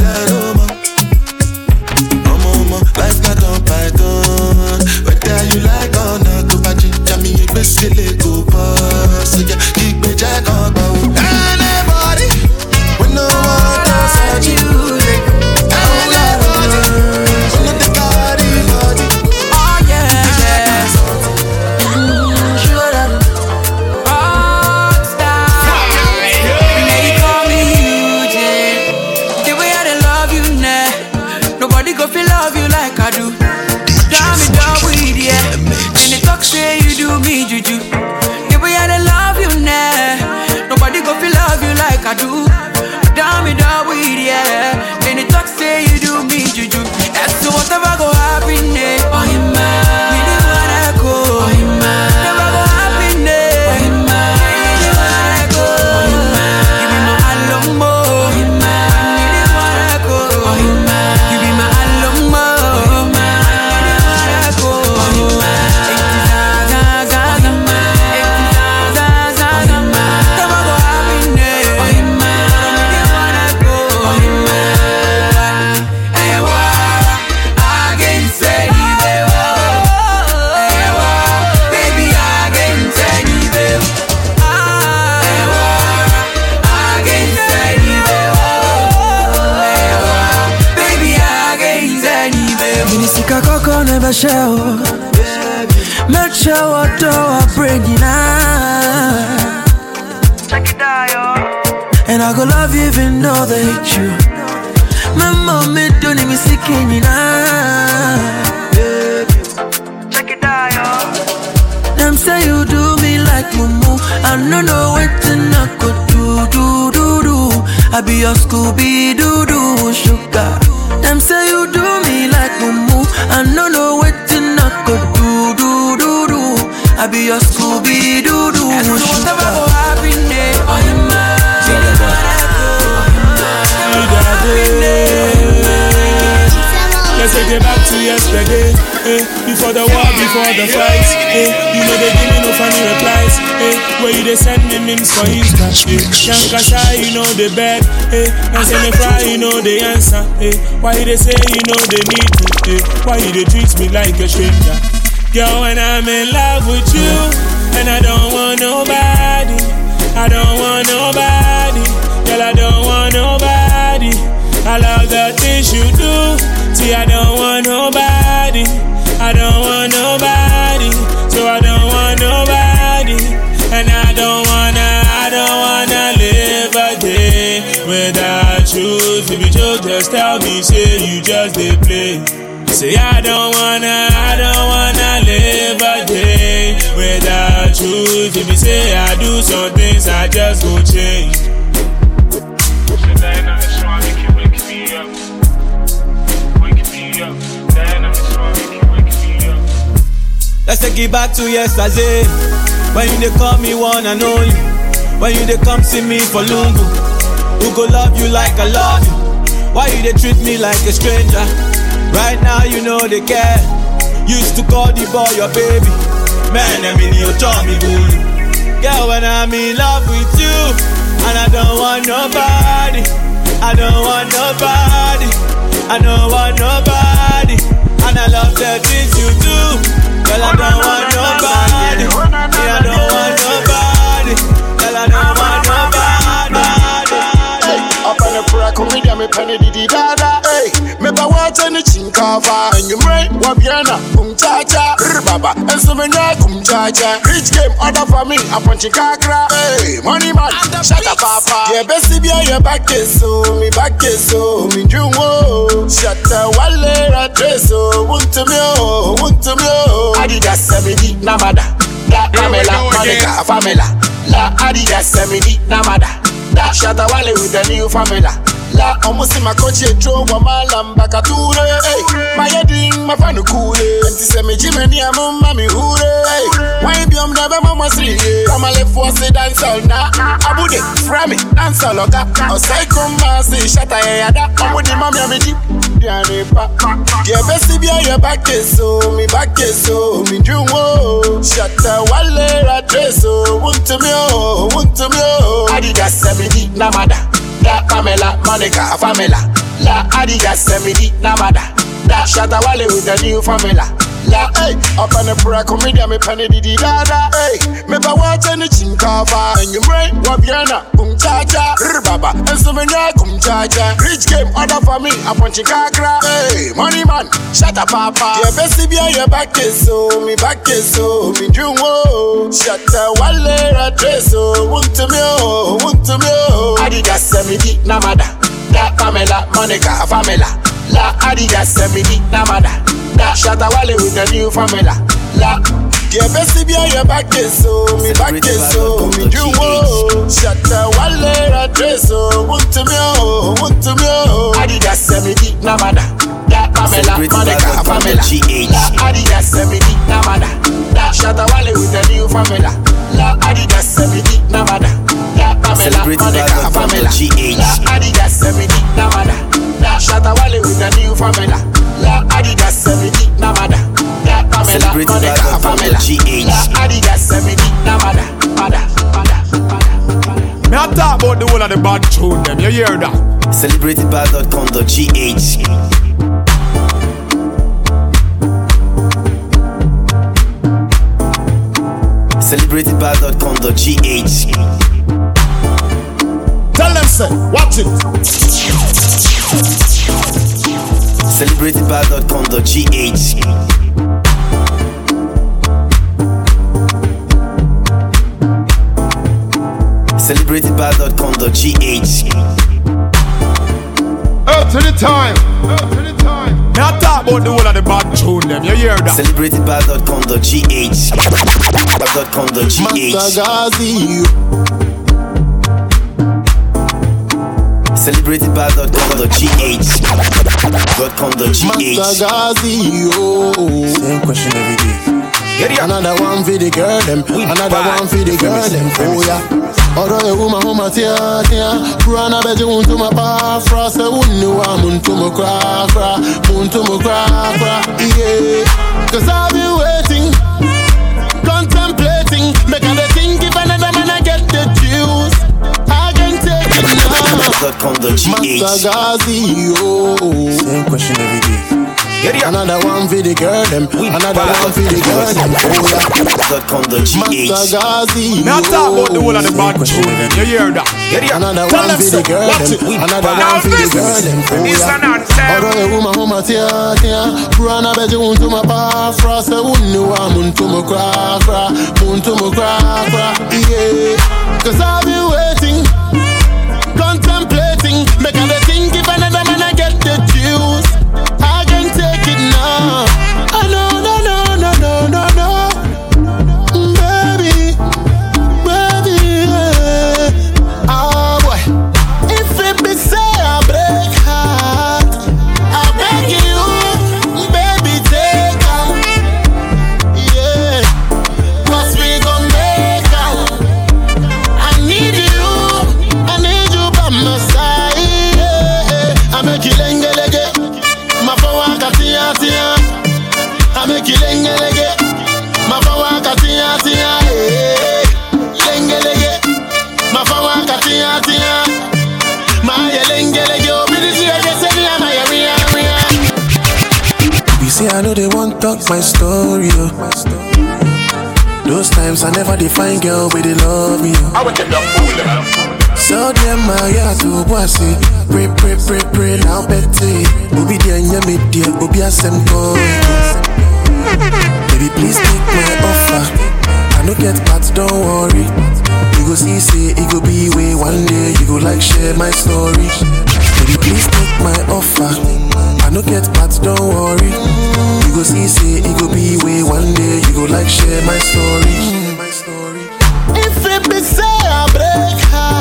koko show. Oh. Make sure what do I bring you now. Ah? Check it out. And I go love you even though they hate you. My mommy don't even see you now. Check it out, yo. Them say you do me like mumu. I don't know what to go do do do do. I be your Scooby Doo Doo sugar. Them say you do me like mumu. I don't know what to not go do do do do. I be your Scooby Doo Doo Whatever go happen Take it back to yesterday. Eh, before the war, before the fight. Eh, you know they give me no funny replies. Eh, where you they send me memes for Insta. Eh, Yankasa, you know they beg. Eh, and say me fry, you know they answer. Eh, why you they say you know they need me? Eh, why you they treat me like a stranger? Girl, when I'm in love with you, and I don't want nobody. I don't want nobody. Girl, I don't want nobody. I love the things you do. See, I don't want nobody. I don't want nobody. So I don't want nobody. And I don't wanna, I don't wanna live a day without you. If you just tell me, say you just they play. Say I don't wanna, I don't wanna live a day without you. If you say I do some things, I just go change. Take it back to yesterday. When you they call me one and only. When you they come see me for lungu. Who go love you like I love you? Why you they treat me like a stranger? Right now you know they care. Used to call the boy your baby. Man, I mean you told me boo. Girl, when I'm in love with you, and I don't want nobody. I don't want nobody. I don't want nobody. And I love the things you do. Girl, I don't want nobody. Yeah, I don't want nobody. Girl, I don't want with me penny di dada. Hey, me ba watch any chinkava. And you may wabiana, um cha cha, baba. And so many kum cha cha. Rich game order for me, up on chikakra. Hey, money man, shut up, papa. Yeah, best be on your back so, me back so, me jungo. Shut the wale ratreso, want to me, oh, want to me, oh. Adidas 70, namada. Da Pamela, Monica, Pamela. La Adidas 70, namada. Da Shatta Wale with the new formula. La. Hey, cool. Anti Semi Jimmy, I'm mommy hure. Hey, why be on the mama see? Come a left for say dance all na. Abude, Frame, dance all oga. O say come ma say Shatta Yada. Abude, mommy, I'm a deep. Diane pa. Yeah, best be your back is so, me back is so, me dream oh. wo. Shatta Wale, Ratreso, oh. want to me, oh, want to me, oh. Adidas 70, Namada. Da Pamela, Monica, Pamela. La Adidas 70, Namada. Da Shatta Wale with the new formula. La hey, up on the prayer comedian, me penny di di da da. Hey, me ba watch any chinkava. And you may wabiana, kum cha cha, baba. And so many kum cha cha. Rich game order for me, up on chikakra. Hey, money man, shut up, papa. Yeah, best be your back is so, me back is so, me jungo. Shut the wale ratreso, want to me, oh, want to me, oh. Adidas 70, namada. Da Pamela, Monica, Pamela. La Adidas 70, namada. Da Shatta Wale with the new formula. La yeah, best be on your back is so, me back is so, me do oh. jungo. Shatta Wale ratreso, oh, want to me, oh, want to me, oh. Adidas 70, namada. Da Pamela, Monica, Pamela. La Adidas 70, namada. Da Shatta Wale with the new formula. La Adidas 70, namada. Da Pamela, Monica, Pamela. La Adidas 70, namada. Da Shatta Wale with the new formula. La Adidas 70, namada. Da Pamela, Monica, Pamela. La Adidas 70, namada. Mada, mada. Me a talk about the whole of the bad tune them, you hear that? Celebratedbad.com.gh Celebratedbad.com.gh Tell them, say, watch it. Celebratedbad.com.gh Celebratedbad.com.gh Up to the time. Up to the time. Me a talk about the whole of the bad tune them, you hear that? Celebratedbad.com.gh Master Gazi, Celebratedbad.com.gh Master Gazi, oh. Same question every day. Another one for the girl them, another one for the girl them. Oh yeah. Ọ̀rọ̀ ewu ma ho ma tíá tíá. Kúrò náà bẹ́ẹ̀ tí wọ́n tún ma bá fura. Ṣé wọ́n ní wa mú tún mo kúrá kúrá? Mú tún mo kúrá kúrá. Yeah. Cause I've been waiting, contemplating. Make I dey think now. Master Gazi, oh. Same question every day. Another one for the girl them, another one for the girl them. Oh yeah. Master Gazi, Me a talk about the whole of the bad tune you hear that? Another Tell one for the girl them, another one for the this girl is- them. Oh this yeah. an anthem. Ọ̀rọ̀ ewu ma ho ma tíá tíá. Kúrò náà bẹ́ẹ̀ tí wọ́n tún ma bá fura. Ṣé wọ́n ní wa mú tún mo kúrá kúrá? Mú tún mo kúrá kúrá. Yeah. Cause I've been waiting, contemplating. Make I my story, oh. Those times I never define girl, but they love me. I will get that fool. So them my yeah to bossy. Pray, pray, pray, pray, now betty. Obi dia nyame dia, obi asem go. Baby, please take my offer. I no get but don't worry. You go see, say it go be way one day. You go like share my story. Baby, please take my offer. I no get but don't worry. Go see, say it go be way one day. You go like share my story. If it be say I break heart,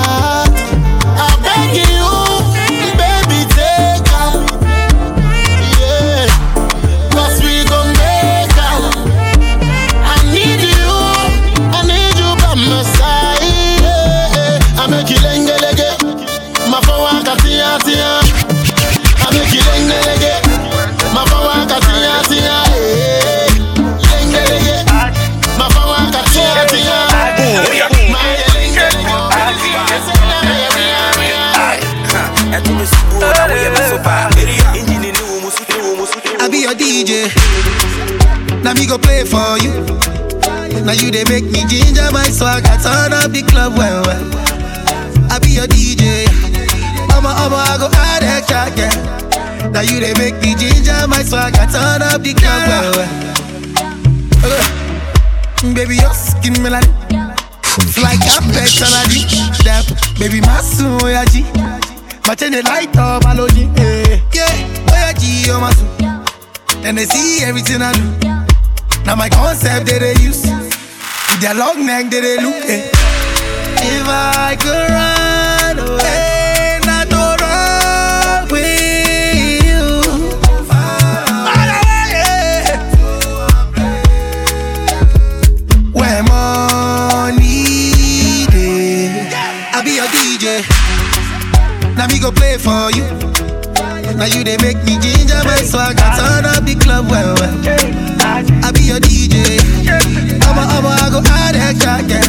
go play for you. Now you they make me ginger my swag. I turn up the club well well. I be your DJ. I'ma I'ma I go add extra yeah. Now you they make me ginger my swag. I turn up the club well well. Uh, baby your skin melody. Like a personality. That baby my soon yeah G. My chain the light up melody. Yeah yeah. Oh yeah G oh my soon. Then they see everything I do. Now my concept that they use. With their long neck that they look at. If I could run away. Now me go play for you. Now you they make me ginger my swag. I turn up the club well well. I be your DJ. I'ma I'ma I go add extra yeah.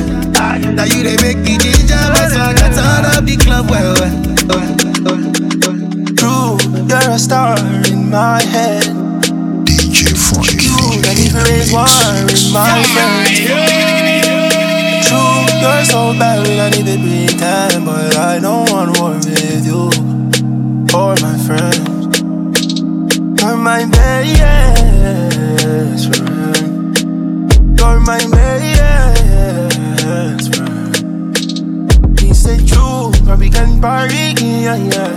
Now you they make me ginger my swag. I turn up the club well well. True, you're a star in my head. DJ Frank. You can even raise war in my friends. True, you're so bad, we don't even pretend. But I don't want war with you or my friends. You're my best friend. You're my best friend. He said true, but we can party, yeah, yeah.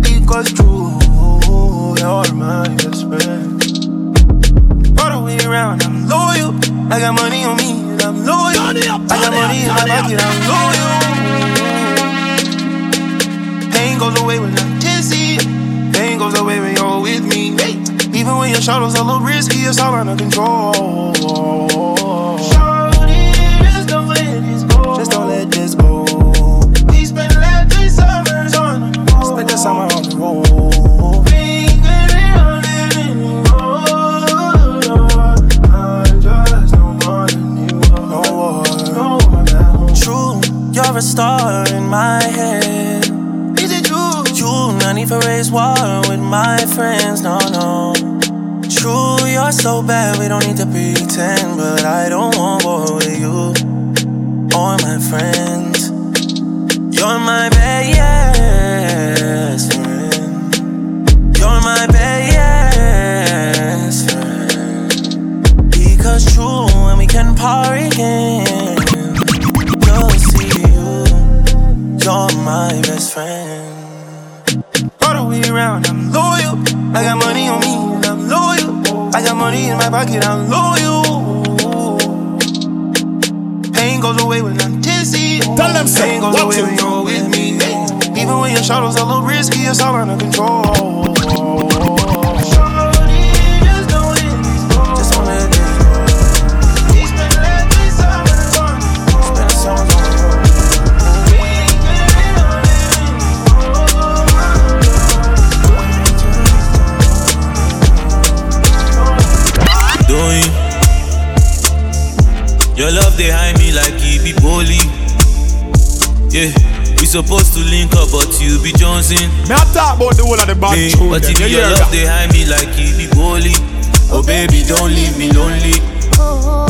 Because true, you're my best friend. All the way around, I'm loyal. I got money on me, and I'm loyal. I got money in my pocket, I'm loyal. Pain goes away when I'm tipsy. Pain goes away when you're with me. Hey. Even when your shadows are a little risky, it's all under control. Shorty, just don't let this go. Just don't let this go. We spent last three summers on the road. Spent the summer on the road. Fingering on it anymore. I just don't want anymore. No more. No more now. True, you're a star in my head. Is it true? True, not need for raise war with my friends. No, no. True, you're so bad, we don't need to pretend. But I don't want war with you or my friends. You're my best friend. You're my best friend. Because true, when we can party again, you'll see you. You're my best friend. All the way around, I'm loyal. I got money money in pocket, I'm loyal. Pain goes away when I'm tipsy. Tell them so. Pain goes Watch away it. when you're with me. Even when your shadows a little risky, it's all under control. Your love they hide me like it be holy. Yeah, we supposed to link up, but you be Johnson. Me I talk about the whole of the band yeah, children. But if yeah, your yeah, love they hide me like it be holy. Oh baby, don't leave me lonely. Oh,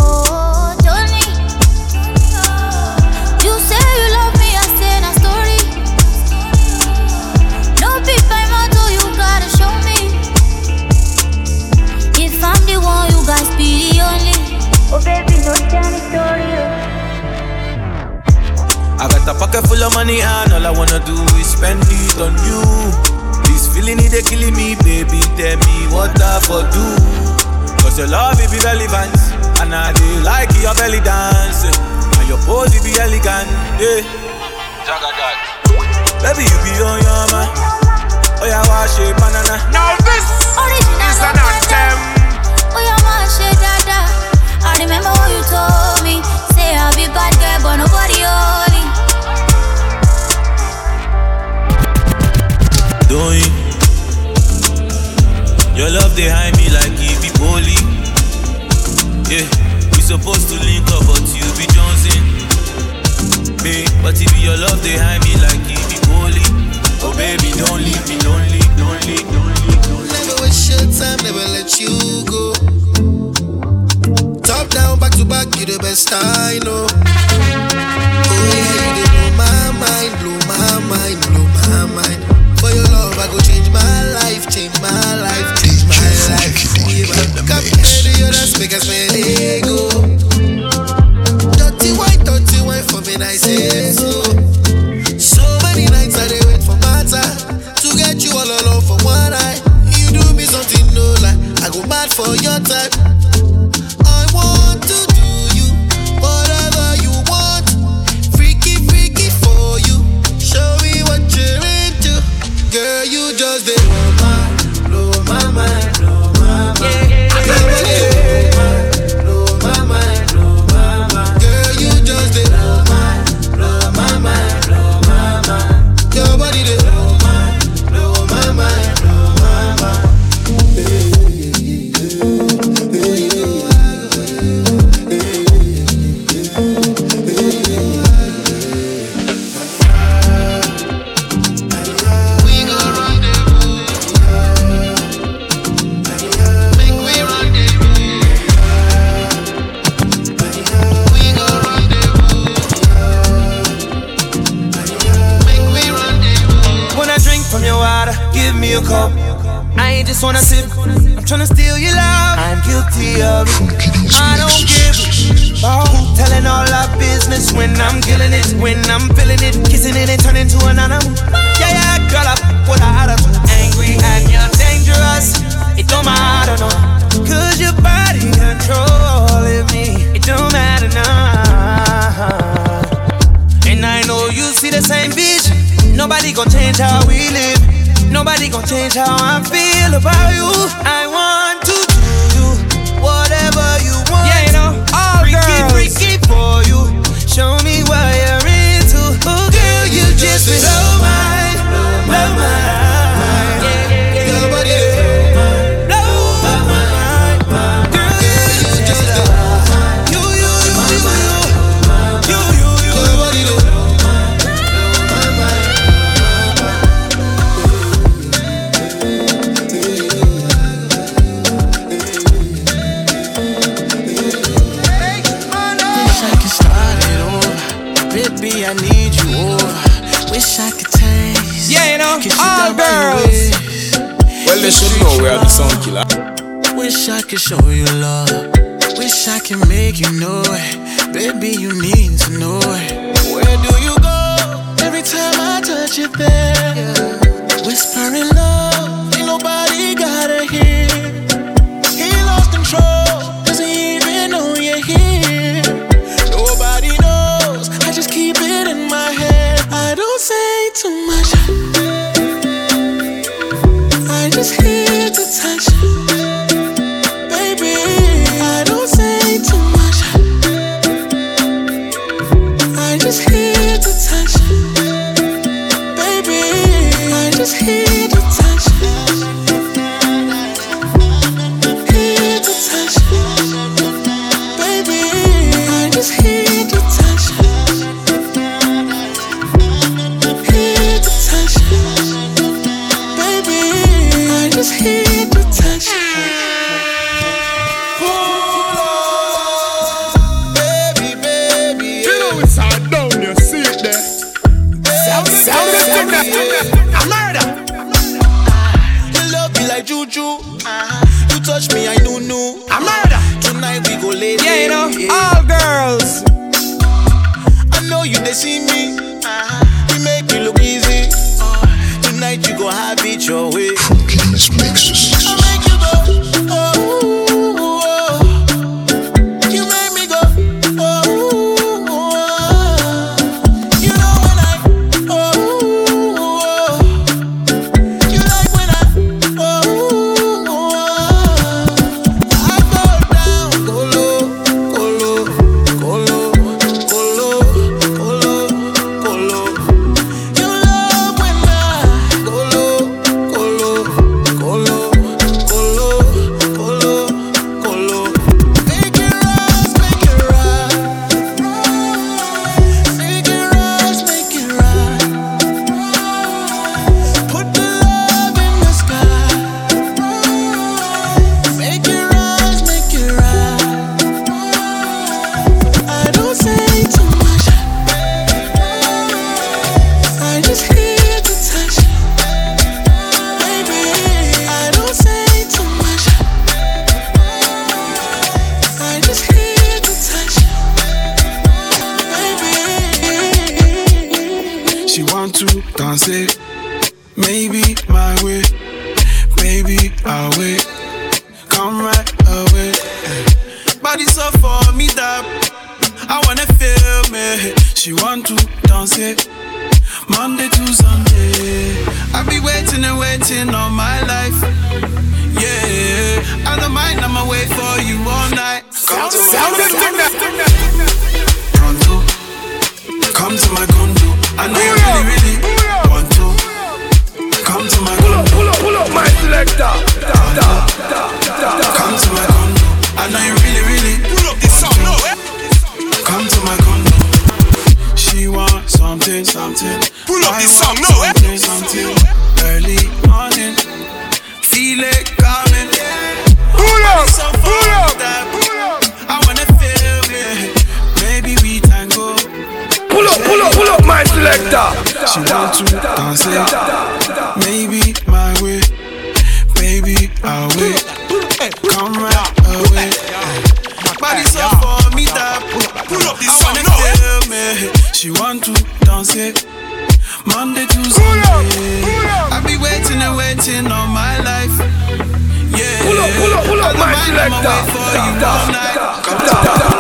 Pocket full of money and all I wanna do is spend it on you. This feeling it they killing me, baby. Tell me what I for do. Cause your love it be relevant. And I do like your belly dance. And your pose it be elegant. Yeah. Baby, you be on your man, Oh yeah, wash it, banana. Now this Original is an anthem. Oh yeah, wash it, dada. I remember what you told me. Say I'll be bad girl, but nobody holy. doing. Your love they hide me like it be bully. Yeah, we supposed to link up, but you be Johnson. Me, but if your love they hide me like it be bully. Oh baby, don't leave me lonely, lonely, lonely. lonely. Never waste your time, never let you go. Top down, back to back, you the best I know. Oh yeah, you blow my mind, blow my mind, blow my mind. Baba go change my life, change my life, change my life. The they go. Dirty white, dirty white for me, I say so. change how I gon' have it your way. Fucking mixes. She want to dance it. Monday to Sunday. I be waiting and waiting all my life. Yeah. Pull up, pull up, pull up, my selector. come da, da, da, da, da.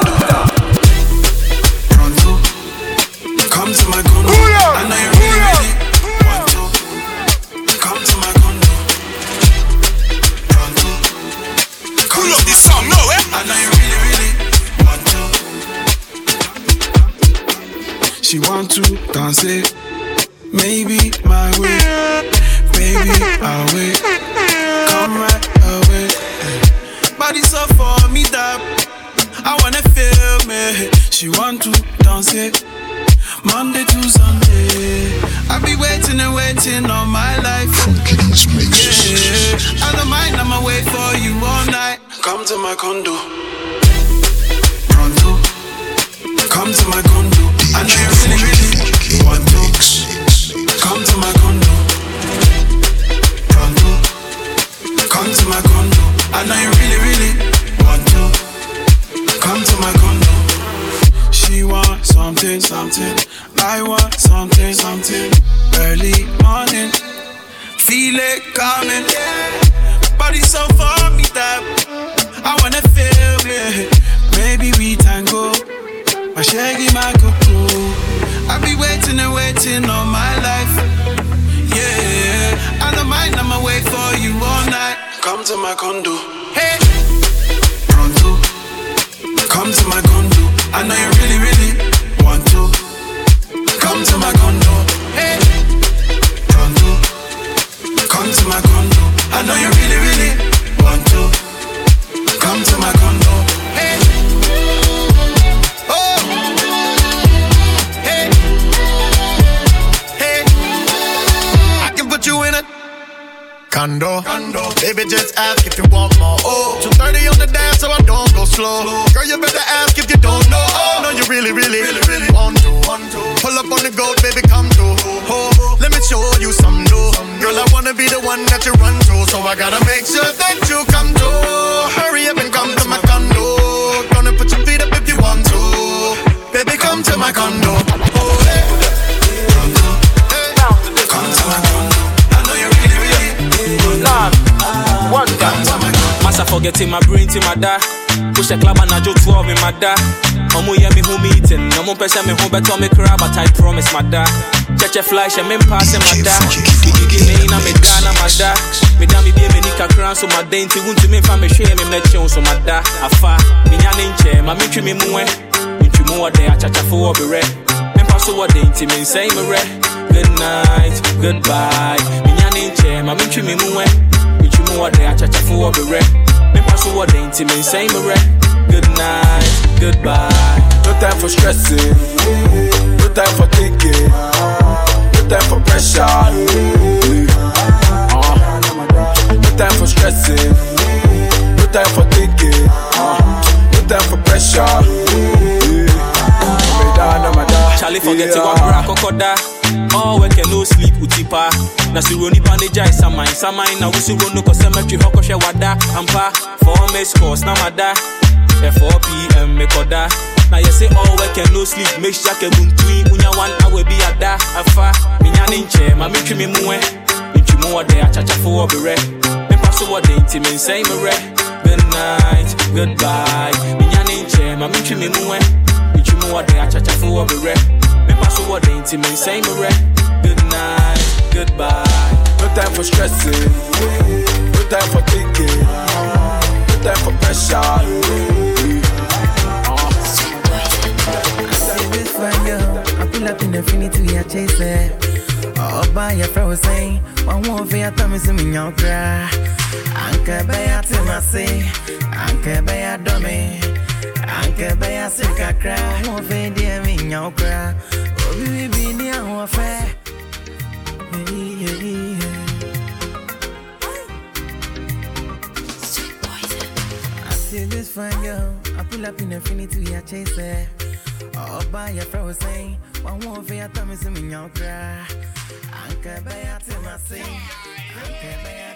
my condo. Oh, forgetting my brain till my die. Push a club and I do 12 in my die. Omo yeah me home eating. No more pressure me home better me cry, but I promise my die. Check a fly, she me pass in my die. Gigi me na me die na my die. Me da me be me nika crown so my dainty. Won't you me fa me share me me chill so my die. Afar, me nyaninche, ma me twi me muwe. Ntwi mu ode achacha fo obi re. Me pa so me re. Good night, goodbye. Ma me. Good night, goodbye. No time for stressing, no time for thinking, no time for pressure. Uh, no time for stressing, no time for thinking, uh, no time for pressure. Charlie forget to go crack kokoda. All work and no sleep utipa. Na si roni paneja is samai na wusi rono ko cemetery hoko she wada ampa four miss course na mada. At 4 p.m. me koda. Now you say all work and no sleep make sure ke buntui unya one hour be ada afa minya ninche ma mitwi me muwe. Mitwi mu ode achacha fo obere. Me paso ode inti me nsai me re. Good night, goodbye. Minya ninche ma mitwi me muwe. Mitwi mu ode achacha fo obere. Me paso ode inti me nsai me re. Good night, goodbye. No time for stressing, no time for thinking, no time for pressure. I pull up in infinity, I chase it. Oh, by your frozen. One more for your tummy, see me now cry. Anke beya te mase, anke beya dome, anke beya se kakra. One for dear me now cry. Oh, baby, be near one fair. I see this fine girl. I pull up in infinity, I chase it. Oh, by your frozen. One more for your tummy, see me now cry. Anke beya te mase, anke beya